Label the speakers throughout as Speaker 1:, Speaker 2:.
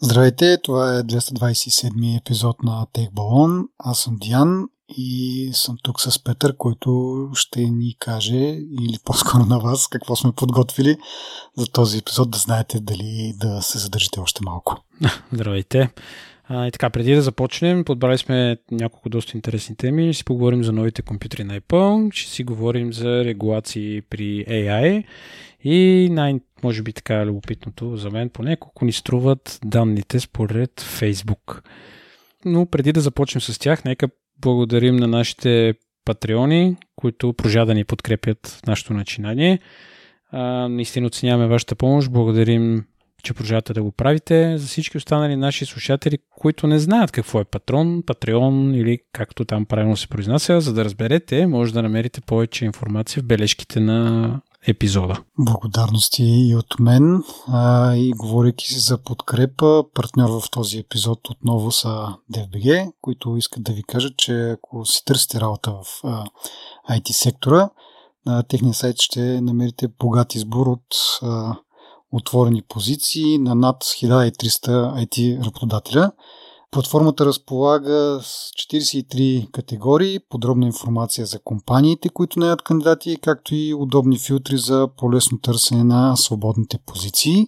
Speaker 1: Здравейте, това е 227 епизод на Тех Балон. Аз съм Диан и съм тук с Петър, който ще ни каже, или по-скоро на вас, какво сме подготвили за този епизод, да знаете дали да се задържите още малко.
Speaker 2: Здравейте. А, и така, преди да започнем, подбрали сме няколко доста интересни теми. Ще си поговорим за новите компютри на Apple, ще си говорим за регулации при AI и най- може би така е любопитното за мен, поне колко ни струват данните според Facebook. Но преди да започнем с тях, нека благодарим на нашите патреони, които прожа да ни подкрепят нашето начинание. А, наистина оценяваме вашата помощ. Благодарим, че продължавате да го правите. За всички останали наши слушатели, които не знаят какво е патрон, патреон или както там правилно се произнася, за да разберете, може да намерите повече информация в бележките на епизода.
Speaker 1: Благодарности и от мен. А, и говоряки си за подкрепа, партньор в този епизод отново са DFBG, които искат да ви кажат, че ако си търсите работа в а, IT сектора, на техния сайт ще намерите богат избор от а, отворени позиции на над 1300 IT работодателя. Платформата разполага с 43 категории, подробна информация за компаниите, които наемат кандидати, както и удобни филтри за по-лесно търсене на свободните позиции.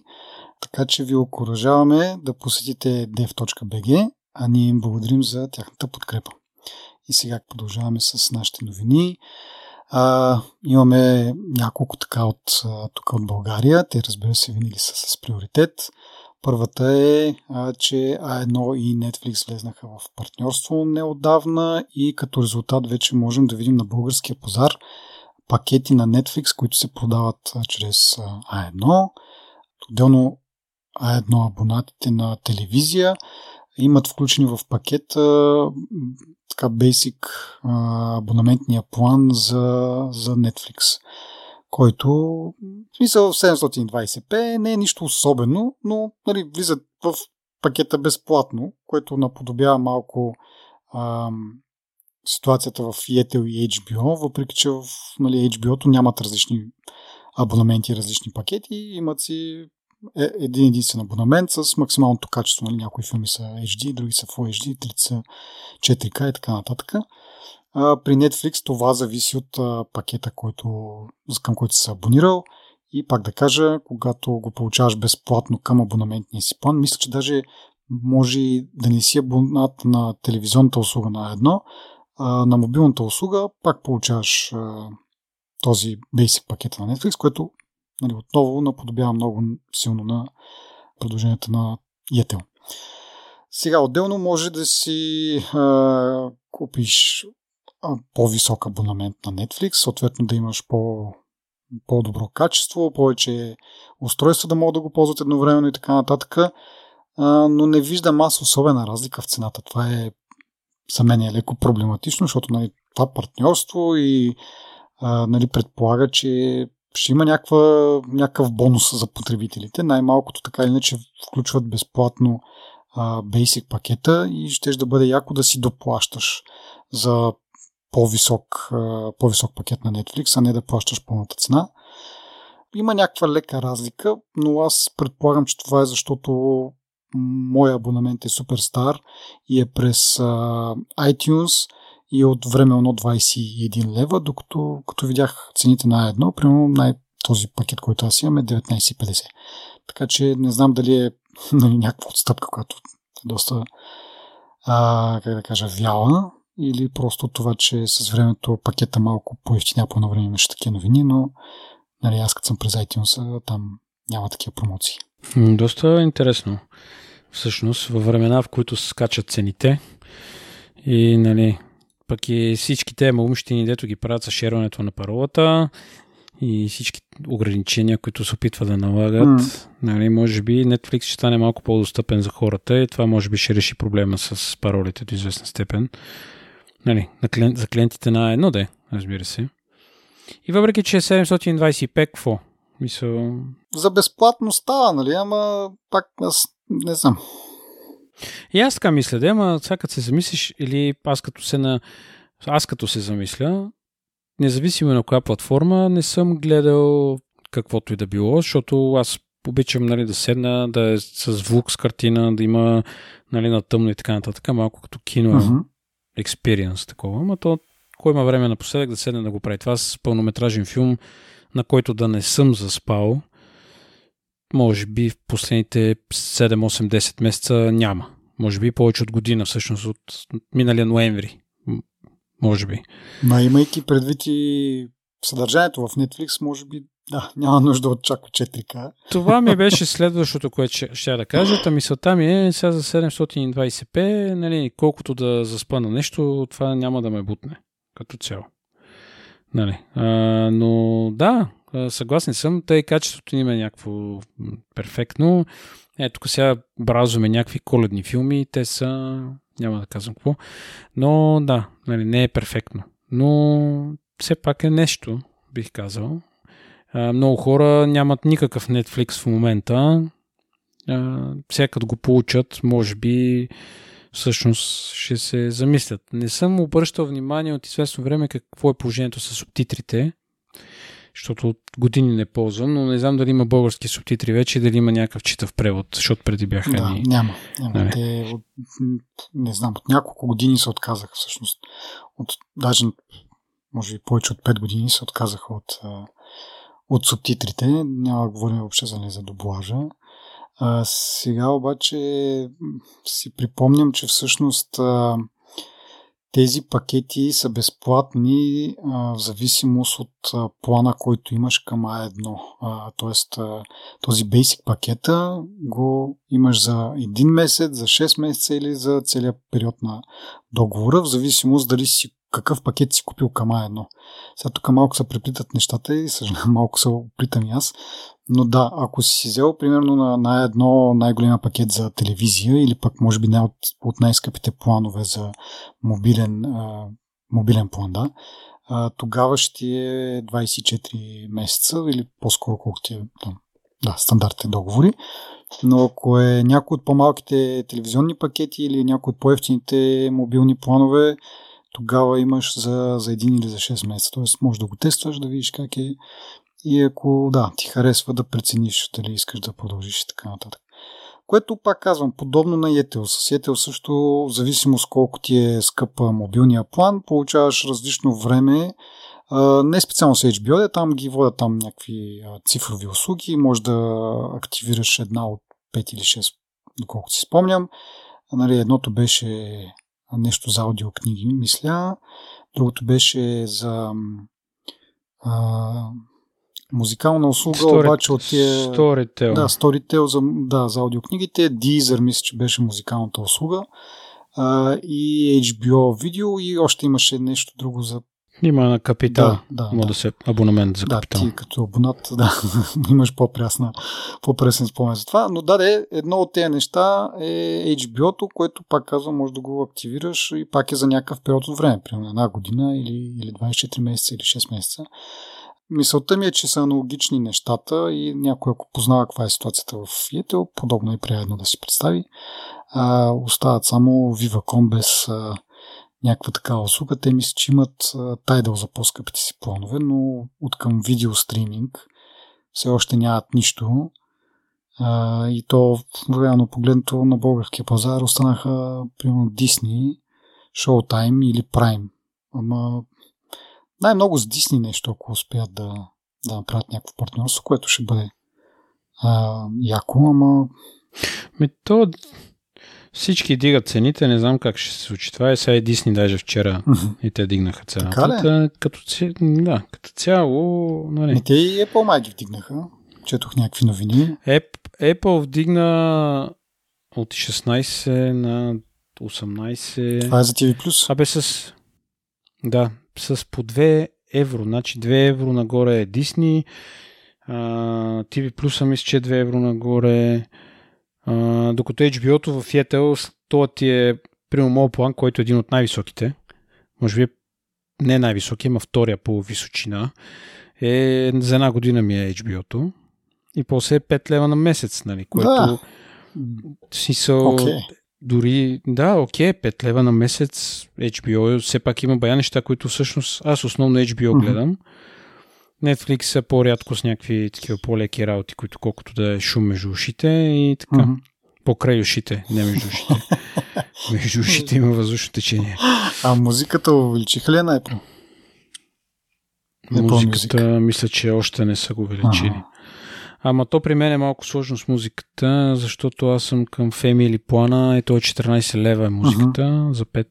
Speaker 1: Така че ви окоръжаваме да посетите dev.bg, а ние им благодарим за тяхната подкрепа. И сега продължаваме с нашите новини. А, имаме няколко така от, тук от България. Те разбира се винаги са с приоритет. Първата е, че A1 и Netflix влезнаха в партньорство неодавна и като резултат вече можем да видим на българския пазар пакети на Netflix, които се продават чрез A1. Отделно A1 абонатите на телевизия имат включени в пакета така basic абонаментния план за, за Netflix който в смисъл 720p не е нищо особено, но нали, влизат в пакета безплатно, което наподобява малко ам, ситуацията в Yetel и HBO, въпреки че в нали, HBO-то нямат различни абонаменти, различни пакети, имат си е, един единствен абонамент с максималното качество. Нали, някои филми са HD, други са Full HD, трети са 4K и така нататък. При Netflix това зависи от пакета, който, към който се абонирал. И пак да кажа, когато го получаваш безплатно към абонаментния си план, мисля, че даже може да не си абонат на телевизионната услуга на едно, а, на мобилната услуга пак получаваш този basic пакет на Netflix, което нали, отново наподобява много силно на продълженията на Yetel. Сега отделно може да си а, купиш по-висок абонамент на Netflix, съответно да имаш по, по-добро качество, повече устройства да могат да го ползват едновременно и така нататък. А, но не виждам аз особена разлика в цената. Това е за мен е леко проблематично, защото нали, това партньорство и а, нали, предполага, че ще има някаква, някакъв бонус за потребителите. Най-малкото така или иначе включват безплатно а, Basic пакета и ще да бъде яко да си доплащаш за по-висок, по-висок пакет на Netflix, а не да плащаш пълната цена. Има някаква лека разлика, но аз предполагам, че това е защото моя абонамент е стар и е през iTunes и е от време 21 лева, докато като видях цените на едно, примерно най- този пакет, който аз имам е 19,50. Така че не знам дали е нали, някаква отстъпка, която е доста а, как да кажа, вяла, или просто това, че с времето пакета малко по-ефтиня по време имаше такива новини, но нали, аз като съм през iTunes, там няма такива промоции.
Speaker 2: Доста интересно. Всъщност, във времена, в които се скачат цените и нали, пък и всички те умщини, дето ги правят с шерването на паролата и всички ограничения, които се опитват да налагат, mm. нали, може би Netflix ще стане малко по-достъпен за хората и това може би ще реши проблема с паролите до известна степен. Нали, на клиент, за клиентите на едно де, разбира се. И въпреки, че е 725, какво? Мисъл...
Speaker 1: За безплатно става, нали? Ама пак аз не знам.
Speaker 2: И аз така мисля, да, ама сега като се замислиш, или аз като се на... Аз като се замисля, независимо на коя платформа, не съм гледал каквото и да било, защото аз обичам нали, да седна, да е с звук, с картина, да има нали, на тъмно и така нататък, малко като кино
Speaker 1: Мгм.
Speaker 2: Експириенс такова. Ама то, кой има време напоследък да седне да го прави? Това с пълнометражен филм, на който да не съм заспал, може би в последните 7, 8, 10 месеца няма. Може би повече от година, всъщност от миналия ноември. Може би.
Speaker 1: Ма имайки предвид и съдържанието в Netflix, може би да, няма нужда от чак от 4К.
Speaker 2: Това ми беше следващото, което ще, ще да кажа. Та мисълта ми е сега за 720p, нали, колкото да заспа на нещо, това няма да ме бутне като цяло. Нали. А, но да, съгласен съм, тъй качеството им е някакво перфектно. Е, тук сега бразваме някакви коледни филми, те са, няма да казвам какво, но да, нали, не е перфектно. Но все пак е нещо, бих казал. А, много хора нямат никакъв Netflix в момента. Сега като го получат, може би всъщност ще се замислят. Не съм обръщал внимание от известно време какво е положението с субтитрите, защото от години не ползвам, но не знам дали има български субтитри вече и дали има някакъв читав превод, защото преди бяха
Speaker 1: Да,
Speaker 2: ни...
Speaker 1: няма. няма.
Speaker 2: Нали.
Speaker 1: Те, от, не знам, от няколко години се отказаха всъщност. От, даже, може би повече от 5 години се отказаха от, от субтитрите. Няма да говорим въобще за не за дублажа. А, сега обаче си припомням, че всъщност а, тези пакети са безплатни а, в зависимост от а, плана, който имаш към А1. А, тоест, а, този basic пакета го имаш за един месец, за 6 месеца или за целият период на договора, в зависимост дали си какъв пакет си купил към А1. Сега тук малко се преплитат нещата и съжалявам, малко се оплитам и аз. Но да, ако си взел примерно на, на едно най-големия пакет за телевизия или пък може би не от, най-скъпите планове за мобилен, а, мобилен план, да, а, тогава ще е 24 месеца или по-скоро колко ти е там, да, стандартните договори. Но ако е някой от по-малките телевизионни пакети или някой от по-ефтините мобилни планове, тогава имаш за, за един или за 6 месеца. Тоест може да го тестваш, да видиш как е и ако да, ти харесва да прецениш дали искаш да продължиш и така нататък. Което пак казвам, подобно на Yetel. С Yetel също, в зависимост колко ти е скъпа мобилния план, получаваш различно време. Не специално с HBO, там ги водят там някакви цифрови услуги. Може да активираш една от 5 или 6, доколкото си спомням. Нали, едното беше нещо за аудиокниги, мисля. Другото беше за а, музикална услуга,
Speaker 2: Story-
Speaker 1: обаче от тия...
Speaker 2: Storytel.
Speaker 1: Да, Storytel за, да, за аудиокнигите, Deezer мисля, че беше музикалната услуга а, и HBO видео и още имаше нещо друго за...
Speaker 2: Има на Капитал.
Speaker 1: Да, да,
Speaker 2: Може
Speaker 1: да.
Speaker 2: да се абонамент за
Speaker 1: Да,
Speaker 2: Капитал.
Speaker 1: ти като абонат, да, имаш по-прясна, по-пресен спомен за това. Но да, де, едно от тези неща е HBO-то, което пак казвам, може да го активираш и пак е за някакъв период от време, примерно една година или, или 24 месеца или 6 месеца. Мисълта ми е, че са аналогични нещата и някой, ако познава каква е ситуацията в Yetel, подобно е приятно да си представи. А, остават само Viva.com без а, някаква такава услуга. Те мисля, че имат Tidal за по-скъпите си планове, но от към видео стриминг все още нямат нищо. И то, реално погледнато на българския пазар, останаха примерно Disney, Showtime или Prime. Ама най-много с Disney нещо, ако успеят да, да направят някакво партньорство, което ще бъде а, яко, ама
Speaker 2: Ми, то всички дигат цените, не знам как ще се случи. Това е сега и Дисни даже вчера и те дигнаха цената.
Speaker 1: Така?
Speaker 2: Та, Като, да, като цяло, нали.
Speaker 1: не те и Apple май ги вдигнаха. Четох някакви новини.
Speaker 2: Apple вдигна от 16 на 18.
Speaker 1: Това е за TV+.
Speaker 2: Абе с... Да, с по 2 евро. Значи 2 евро нагоре е Disney. А, TV Plus мисля, че е 2 евро нагоре. А, докато HBO-то в Yetel, това ти е примерно моят план, който е един от най-високите. Може би не най-високи, има втория по височина. Е, за една година ми е HBO-то. И после е 5 лева на месец, нали? Което
Speaker 1: Да.
Speaker 2: смисъл,
Speaker 1: Окей.
Speaker 2: дори, да, окей, 5 лева на месец HBO, все пак има бая неща, които всъщност аз основно HBO гледам, Netflix са по-рядко с някакви такива по-леки работи, които колкото да е шум между ушите и така. Mm-hmm. Покрай ушите, не между ушите. между ушите има въздушно течение.
Speaker 1: А музиката увеличиха ли е на Apple?
Speaker 2: Музиката, мисля, че още не са го увеличили. Ага. Ама то при мен е малко сложно с музиката, защото аз съм към Family плана и то е 14 лева е музиката uh-huh. за 5,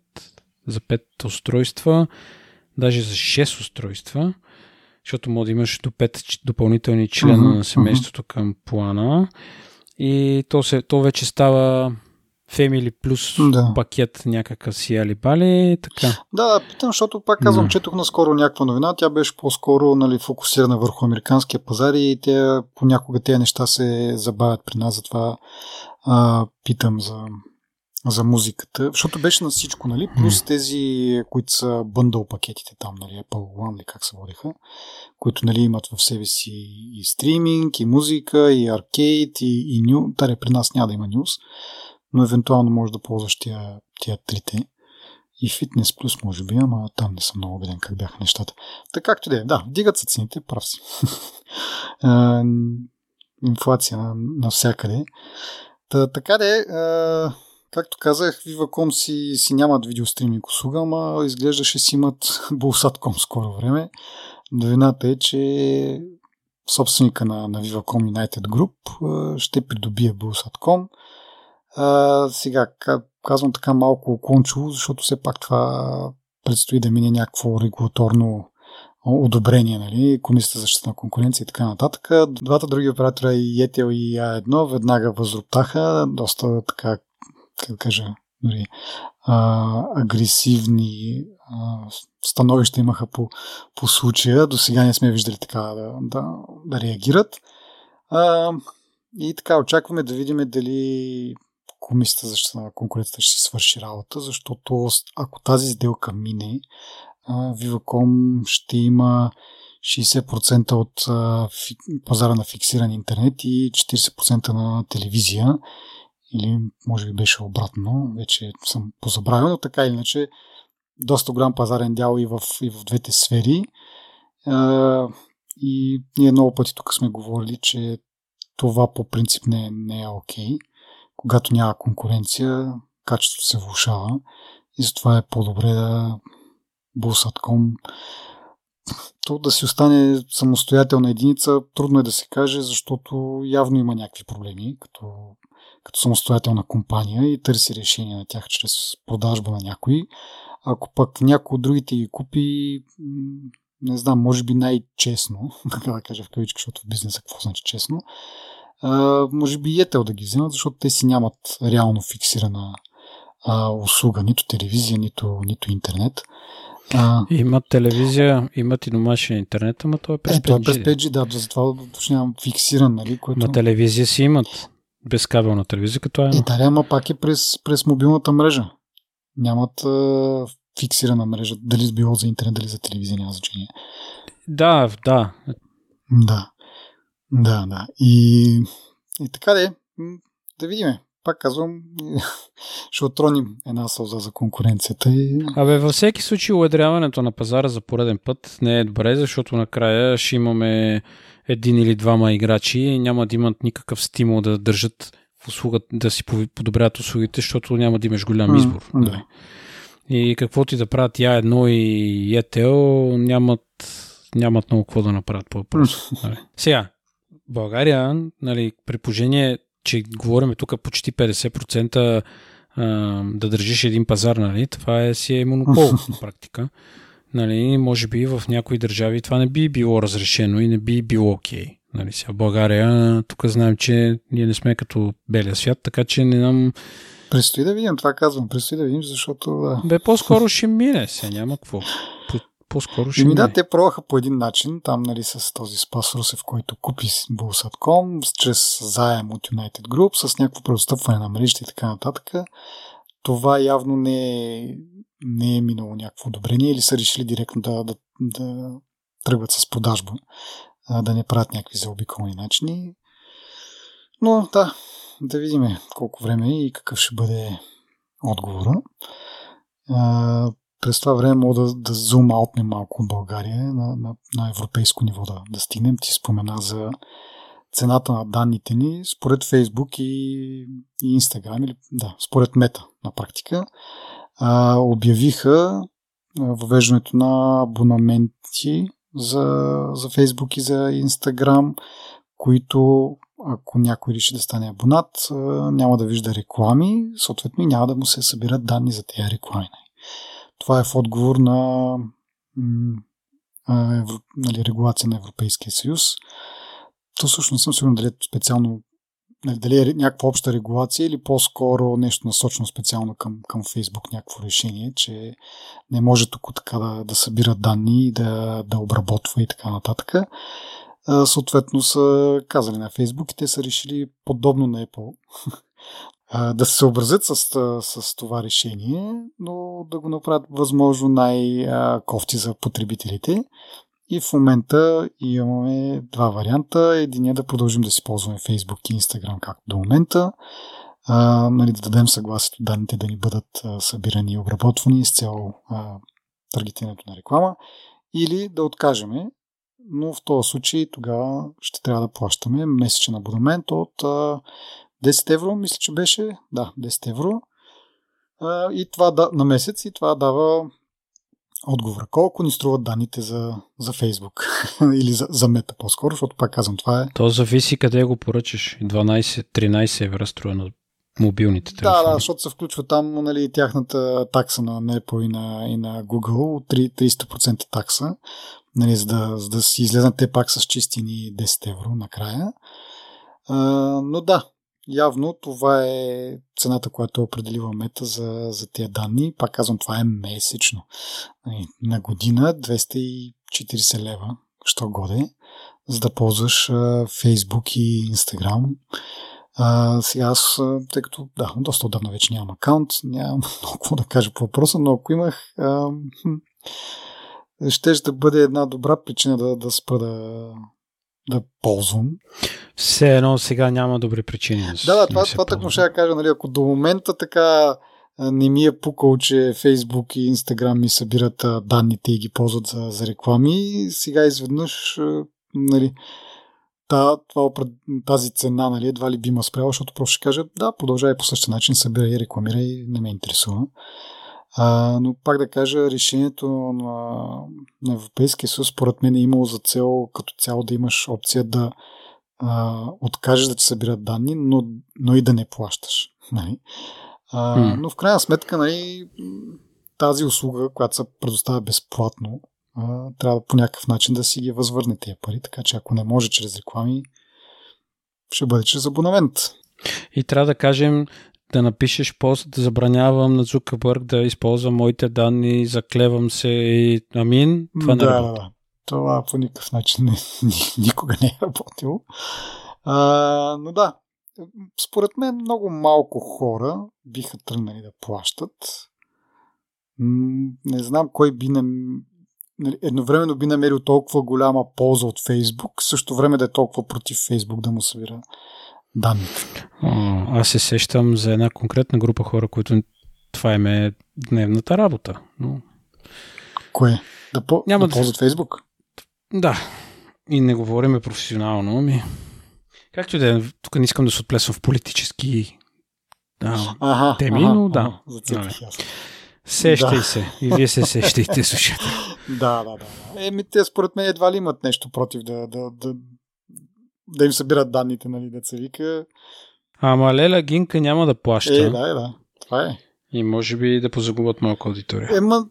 Speaker 2: за 5 устройства, даже за 6 устройства, защото може да имаш до 5 допълнителни члена uh-huh. на семейството uh-huh. към плана. И то, се, то вече става Family плюс да. пакет някакъв си алибали, така.
Speaker 1: Да, питам, защото пак казвам, да. четох наскоро някаква новина, тя беше по-скоро нали, фокусирана върху американския пазар и те, понякога тези неща се забавят при нас, затова а, питам за, за музиката, защото беше на всичко, нали, плюс тези, които са бъндъл пакетите там, нали, Apple One или как се водиха, които, нали, имат в себе си и стриминг, и музика, и аркейд, и, и ню... Таре, при нас няма да има нюс но евентуално може да ползваш тия, тия трите. И фитнес плюс, може би, ама там не съм много убеден как бяха нещата. Така както да е, да, дигат се цените, прав си. инфлация навсякъде. Та, така да е, както казах, Viva.com си, си нямат видеостриминг услуга, ама изглежда ще си имат Bullsat.com скоро време. Новината е, че собственика на, на Viva.com United Group ще придобие Bullsat.com а, сега, казвам така малко окончово, защото все пак това предстои да мине някакво регулаторно одобрение, нали, Комисията за защита на конкуренция и така нататък. Двата други оператора, и Етел и А1, веднага възроптаха, доста така, как кажа, нали, а, агресивни а, становища имаха по, по случая. До сега не сме виждали така да, да, да реагират. А, и така, очакваме да видим дали Комисията за защита на конкуренцията ще си свърши работа, защото ако тази сделка мине, Viva.com ще има 60% от пазара на фиксиран интернет и 40% на телевизия. Или може би беше обратно, вече съм позабравил, но така или иначе доста голям пазарен дял и в, и в двете сфери. И ние много пъти тук сме говорили, че това по принцип не, не е окей. Okay когато няма конкуренция, качеството се влушава и затова е по-добре да Булсатком то да си остане самостоятелна единица, трудно е да се каже, защото явно има някакви проблеми като, като самостоятелна компания и търси решение на тях чрез продажба на някой. Ако пък някой от другите ги купи, не знам, може би най-честно, така да кажа в кавички, защото в бизнеса какво значи честно, а, може би Етел да ги вземат, защото те си нямат реално фиксирана а, услуга, нито телевизия, нито, нито интернет.
Speaker 2: А, имат телевизия, имат и домашен интернет, ама той е през 5G. Е, той е
Speaker 1: през 5G, да, затова уточнявам фиксиран, нали?
Speaker 2: Което... Ма телевизия си имат. Без кабелна телевизия, като е.
Speaker 1: И да, ама пак е през, през мобилната мрежа. Нямат а, фиксирана мрежа, дали било за интернет, дали за телевизия, няма значение.
Speaker 2: Да, да.
Speaker 1: Да. Да, да. И, и така де, да видим. Пак казвам, ще отроним една сълза за конкуренцията. И...
Speaker 2: Абе, във всеки случай уедряването на пазара за пореден път не е добре, защото накрая ще имаме един или двама играчи и няма да имат никакъв стимул да държат в услугата, да си подобрят услугите, защото няма да имаш голям избор. Mm, да. И каквото и да правят я едно и ETL, нямат, нямат много какво да направят по въпрос. Нали. Сега, България, нали, при положение, че говорим тук почти 50% а, да държиш един пазар, нали, това е, си е монопол на практика. Нали, може би в някои държави това не би било разрешено и не би било окей. Okay. Нали, сега в България, тук знаем, че ние не сме като белия свят, така че не нам...
Speaker 1: Предстои да видим, това казвам, предстои да видим, защото... Да.
Speaker 2: Бе, по-скоро ще мине, сега няма какво по-скоро ще. Еми
Speaker 1: да, те пробваха по един начин, там нали с този Спас Русев, който купи Bullsat.com, чрез заем от United Group, с някакво преотстъпване на мрежите и така нататък. Това явно не е, не е минало някакво одобрение или са решили директно да, да, да тръгват с продажба, да не правят някакви заобиколни начини. Но да, да видим колко време и какъв ще бъде отговора. През това време мога да, да зум аутнем малко от България на, на, на европейско ниво да, да стигнем. Ти спомена за цената на данните ни според Facebook и, и Instagram, или да, според Мета на практика, а, обявиха въвеждането на абонаменти за, за Facebook и за Instagram, които ако някой реши да стане абонат, няма да вижда реклами, съответно няма да му се събират данни за тези реклами. Това е в отговор на нали, регулация на Европейския съюз. То всъщност съм сигурен дали е специално нали, дали е някаква обща регулация или по-скоро нещо насочено специално към, към Facebook, някакво решение, че не може тук така да, да събира данни и да, да обработва и така нататък. Съответно са казали на Facebook и те са решили подобно на Apple да се съобразят с, с това решение, но да го направят възможно най-кофти за потребителите. И в момента имаме два варианта. Единият е да продължим да си ползваме Facebook и Instagram както до момента. А, нали, да дадем съгласието данните да ни бъдат а, събирани и обработвани с цяло таргетирането на реклама. Или да откажеме, но в този случай тогава ще трябва да плащаме месечен абонамент от а, 10 евро, мисля, че беше. Да, 10 евро. А, и това да, на месец и това дава отговора. Колко ни струват данните за, за Facebook или за, за мета по-скоро, защото пак казвам, това е...
Speaker 2: То зависи къде го поръчаш. 12-13 евро струва на мобилните телефони.
Speaker 1: Да, да, защото се включва там нали, тяхната такса на Apple и на, и на Google, 300% такса, нали, за, да, за да си излезнат те пак с чистини 10 евро накрая. А, но да, явно това е цената, която е определила мета за, за тези данни. Пак казвам, това е месечно. Нали, на година 240 лева, що годе, за да ползваш Facebook и Instagram. А, сега аз, тъй като да, доста отдавна вече нямам акаунт, нямам много да кажа по въпроса, но ако имах, а, ще да бъде една добра причина да, да спра да, да ползвам.
Speaker 2: Все едно сега няма добри причини.
Speaker 1: Да, да, това, това така ще кажа, нали, ако до момента така не ми е пукал, че Facebook и Instagram ми събират данните и ги ползват за, за реклами, сега изведнъж нали, та, това, тази цена нали, едва ли би ма спряла, защото просто ще кажа, да, продължай по същия начин, събирай и рекламирай, не ме интересува. А, но пак да кажа, решението на, на Европейския съюз, според мен е имало за цел като цяло да имаш опция да а, откажеш да ти събират данни, но, но и да не плащаш. Нали? А, mm. Но в крайна сметка нали, тази услуга, която се предоставя безплатно, а, трябва по някакъв начин да си ги възвърне тези пари, така че ако не може чрез реклами, ще бъде чрез абонамент.
Speaker 2: И трябва да кажем, да напишеш пост, да забранявам на Зукърбърг да използва моите данни, заклевам се и амин. Това
Speaker 1: да,
Speaker 2: не работи.
Speaker 1: Да, това по никакъв начин не, никога не е работило. А, но да, според мен много малко хора биха тръгнали да плащат. Не знам кой би нам... Нали, едновременно би намерил толкова голяма полза от Фейсбук, също време да е толкова против Фейсбук да му събира данните.
Speaker 2: Аз се сещам за една конкретна група хора, които това им е дневната работа. Но...
Speaker 1: Кое? Да, по... Няма да ползват Фейсбук?
Speaker 2: Да. И не говориме професионално, ми. Както и да е, тук не искам да се отплесвам в политически да, ага, теми, ага, но да. Ага, нали. Сещай да. се. И вие се сещайте, слушайте.
Speaker 1: да, да, да. Еми, те според мен едва ли имат нещо против да, да, да, да им събират данните, нали, деца вика.
Speaker 2: Ама Леля Гинка няма да плаща.
Speaker 1: Е, да, е, да. Това е.
Speaker 2: И може би да позагубят малко аудитория.
Speaker 1: Ема,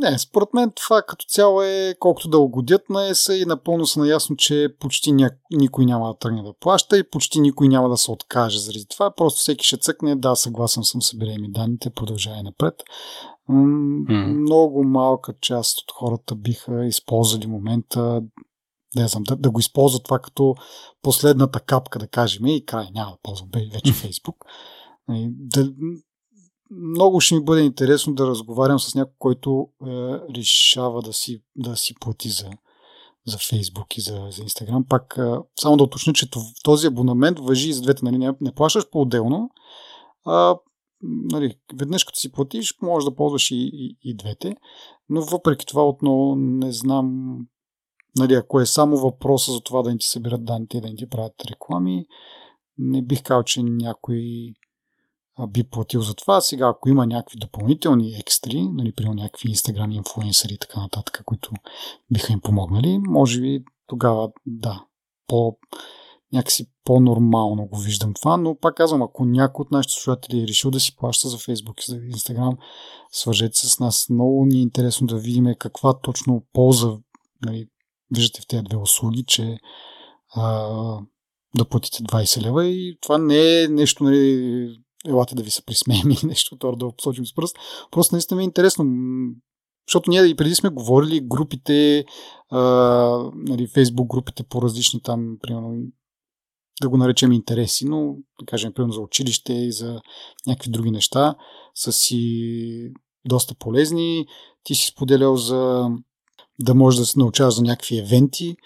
Speaker 1: не, според мен това като цяло е колкото да угодят на ЕСА и напълно са наясно, че почти ня... никой няма да тръгне да плаща и почти никой няма да се откаже заради това. Просто всеки ще цъкне, да, съгласен съм, събирай ми данните, продължай напред. М- mm. Много малка част от хората биха използвали момента не знам, да, да го използват това като последната капка, да кажем, и край, няма да ползвам вече Фейсбук. Нали, да, много ще ми бъде интересно да разговарям с някой, който е, решава да си, да си плати за, за Фейсбук и за, за Instagram. Пак е, само да уточня, че този абонамент въжи и за двете, нали, не, не плащаш по-отделно, а нали, веднъж като си платиш, можеш да ползваш и, и, и двете, но въпреки това отново не знам нали, ако е само въпроса за това да ни ти събират данните и да ни ти правят реклами, не бих казал, че някой би платил за това. Сега, ако има някакви допълнителни екстри, нали, при някакви инстаграм инфлуенсъри и така нататък, които биха им помогнали, може би тогава да, по, някакси по-нормално го виждам това, но пак казвам, ако някой от нашите слушатели е решил да си плаща за Facebook и за Instagram, свържете се с нас. Много ни е интересно да видим каква точно полза нали, виждате в тези две услуги, че а, да платите 20 лева и това не е нещо, нали, елате да ви се присмеем или нещо, това да посочим с пръст. Просто наистина ми е интересно, защото ние и преди сме говорили групите, а, нали, фейсбук групите по различни там, примерно, да го наречем интереси, но да кажем, примерно за училище и за някакви други неща, са си доста полезни. Ти си споделял за да можеш да се научаваш за някакви евенти,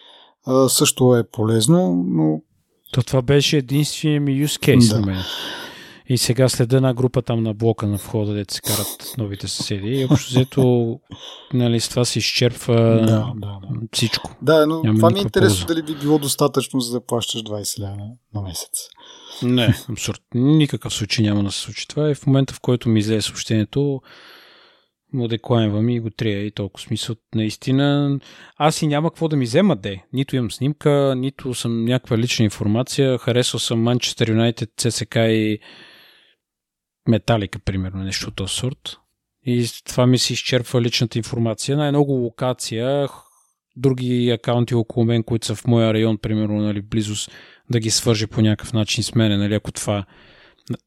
Speaker 1: а, също е полезно, но...
Speaker 2: То това беше единствения ми use case да. на мен. И сега следа една група там на блока на входа, де се карат новите съседи. И общо взето, нали, с това се изчерпва да, да, да. всичко.
Speaker 1: Да, но Няма това ми е интересно полза. дали би било достатъчно, за да плащаш 20 лева на месец.
Speaker 2: Не, абсурд. Никакъв случай няма да се случи това. И в момента, в който ми излезе съобщението, му деклайнвам и го трия и толкова смисъл. Наистина, аз и няма какво да ми взема де. Нито имам снимка, нито съм някаква лична информация. Харесал съм Манчестър Юнайтед, ЦСК и Металика, примерно, нещо от този сорт. И това ми се изчерпва личната информация. Най-много локация, други акаунти около мен, които са в моя район, примерно, нали, близост, да ги свържи по някакъв начин с мене, нали, ако това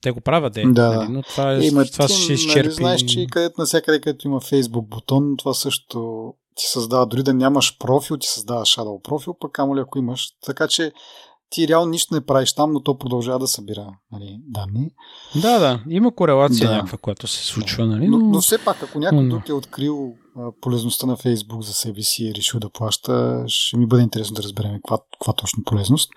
Speaker 2: те го правят, де,
Speaker 1: да.
Speaker 2: нали? но това, е,
Speaker 1: Има,
Speaker 2: това ще изчерпи. Нали,
Speaker 1: знаеш, че където навсякъде, където има Facebook бутон, това също ти създава, дори да нямаш профил, ти създава shadow профил, пък камо ли ако имаш. Така че ти реално нищо не правиш там, но то продължава да събира нали, данни.
Speaker 2: Да, да, има корелация да. някаква, която се случва. Нали,
Speaker 1: но... Но, но все пак, ако някой друг е открил а, полезността на Фейсбук за себе си и е решил да плаща, ще ми бъде интересно да разберем каква, каква точно полезност.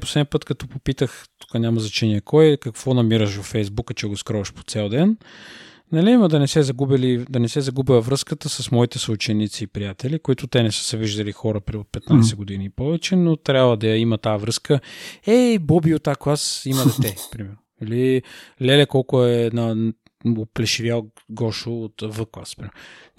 Speaker 2: Последния път, като попитах, тук няма значение кой, какво намираш в Фейсбука, че го скроваш по цял ден, Нали, има да не се загубили, да не се загубя връзката с моите съученици и приятели, които те не са се виждали хора при от 15 mm. години и повече, но трябва да има тази връзка. Ей, Боби от тази клас има дете, примерно. Или Леле колко е на плешивял Гошо от В клас.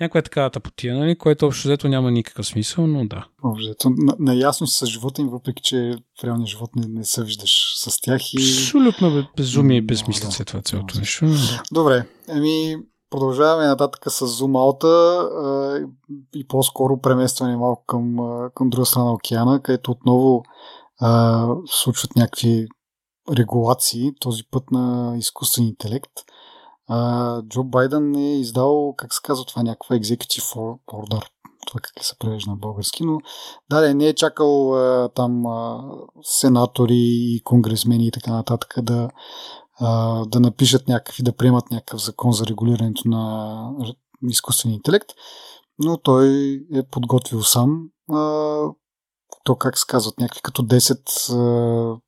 Speaker 2: Някаква е такава тъпотия, нали, което общо взето няма никакъв смисъл, но да.
Speaker 1: Общо наясно с живота им, въпреки че в реалния живот не, не се виждаш с тях. И...
Speaker 2: Абсолютно безумие и безмислица е това цялото нещо.
Speaker 1: Добре, еми продължаваме нататък с зумалта и по-скоро преместване малко към, към друга страна на океана, където отново а, случват някакви регулации, този път на изкуствен интелект а, Джо Байден е издал, как се казва това, някаква executive order, това как се превежда на български, но да, не е чакал а, там а, сенатори и конгресмени и така нататък да, а, да напишат някакви, да приемат някакъв закон за регулирането на изкуствен интелект, но той е подготвил сам а, то как се казват, някакви като 10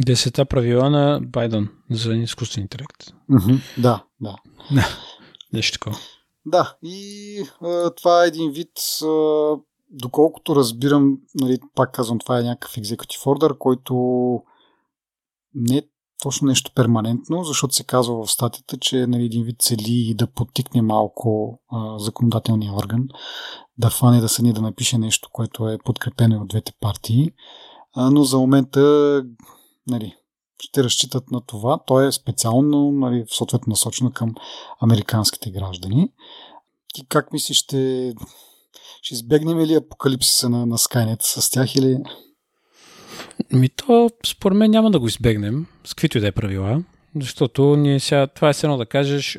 Speaker 2: Десета правила на Байден за изкуствен интелект.
Speaker 1: Mm-hmm. Да, да.
Speaker 2: Нещо такова.
Speaker 1: Да, и а, това е един вид, а, доколкото разбирам, нали, пак казвам, това е някакъв executive order, който не е точно нещо перманентно, защото се казва в статията, че нали, един вид цели и да подтикне малко а, законодателния орган, да фане да седне да напише нещо, което е подкрепено от двете партии. А, но за момента нали, ще разчитат на това. То е специално, нали, съответно насочено към американските граждани. И как мислиш, ще, ще избегнем ли апокалипсиса на, на Skynet с тях или...
Speaker 2: Ми то, според мен, няма да го избегнем, с каквито и да е правила, защото ние сега, това е едно да кажеш,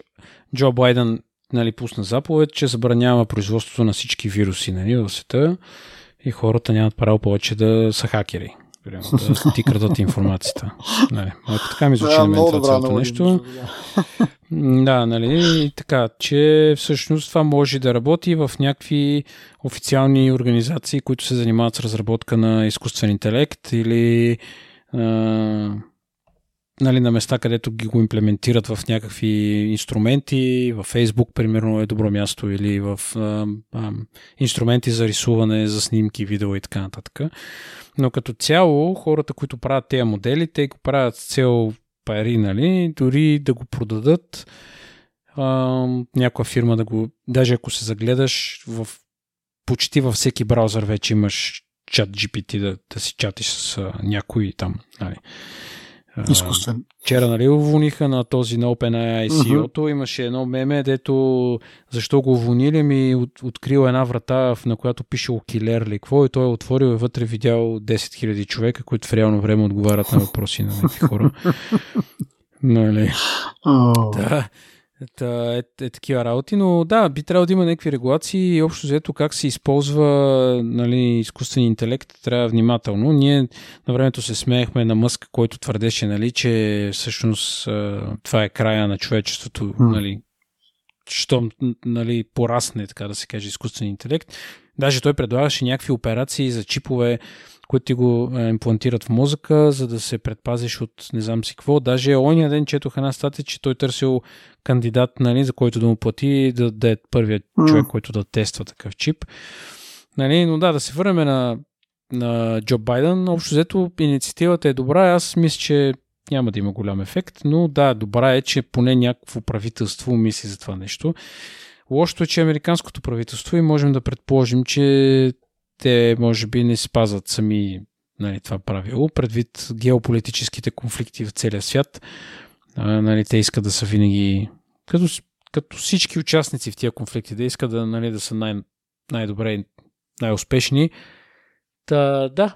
Speaker 2: Джо Байден нали, пусна заповед, че забранява производството на всички вируси нали, в света и хората нямат право повече да са хакери примерно, да ти крадат информацията. Нали, ако така ми звучи да, на мен това цялото нещо. Да, нали, така, че всъщност това може да работи в някакви официални организации, които се занимават с разработка на изкуствен интелект или а, нали, на места, където ги го имплементират в някакви инструменти, в Facebook, примерно, е добро място, или в а, а, инструменти за рисуване, за снимки, видео и така нататък. Но като цяло, хората, които правят тези модели, те го правят цел пари, нали, дори да го продадат, а, някоя фирма да го, даже ако се загледаш в почти във всеки браузър вече имаш чат GPT да, да си чатиш с а, някой там. Нали.
Speaker 1: Изкуствен.
Speaker 2: Вчера, нали, уволниха на този на OpenAI CEO-то. Uh-huh. Имаше едно меме, дето защо го уволнили ми от, открил една врата, на която пише Окилер или какво, и той е отворил и вътре видял 10 000 човека, които в реално време отговарят на въпроси на някакви хора. нали. Oh. Да. Та, е, е, такива работи, но да, би трябвало да има някакви регулации и общо взето как се използва нали, изкуствен интелект, трябва внимателно. Ние на времето се смеехме на Мъск, който твърдеше, нали, че всъщност това е края на човечеството, нали, щом нали, порасне, така да се каже, изкуствен интелект. Даже той предлагаше някакви операции за чипове, които ти го е, имплантират в мозъка, за да се предпазиш от не знам си какво. Даже ония ден четох една статия, че той търсил кандидат, нали, за който да му плати, да, да е първият mm. човек, който да тества такъв чип. Нали, но да, да се върнем на, на Джо Байден. Общо взето инициативата е добра. Аз мисля, че няма да има голям ефект, но да, добра е, че поне някакво правителство мисли за това нещо. Лошото е, че американското правителство и можем да предположим, че те може би не спазват сами нали, това правило, предвид геополитическите конфликти в целия свят. А, нали, те искат да са винаги, като, като всички участници в тия конфликти, да искат да, нали, да са най- най-добре най-успешни. Та, да,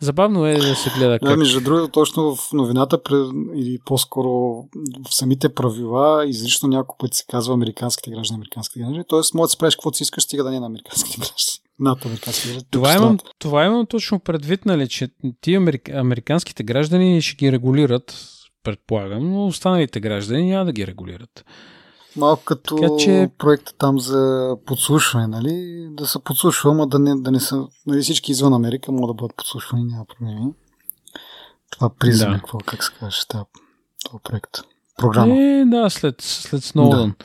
Speaker 2: Забавно е да се гледа
Speaker 1: как... Да, между другото, точно в новината или по-скоро в самите правила изрично няколко пъти се казва американските граждани, американските граждани. Тоест, може да си правиш каквото си искаш, стига да не е на американските граждани. Над американските граждани.
Speaker 2: Това имам, това имам точно предвид, нали, че ти американските граждани ще ги регулират, предполагам, но останалите граждани няма да ги регулират.
Speaker 1: Малко като така, че... проекта там за подслушване, нали? Да се подслушва, ама да не, да не са... Нали, всички извън Америка могат да бъдат подслушвани, няма проблеми. Това признак, да. какво, как се каже, това проект. Програма.
Speaker 2: Е, да, след, след Сноудън. Да.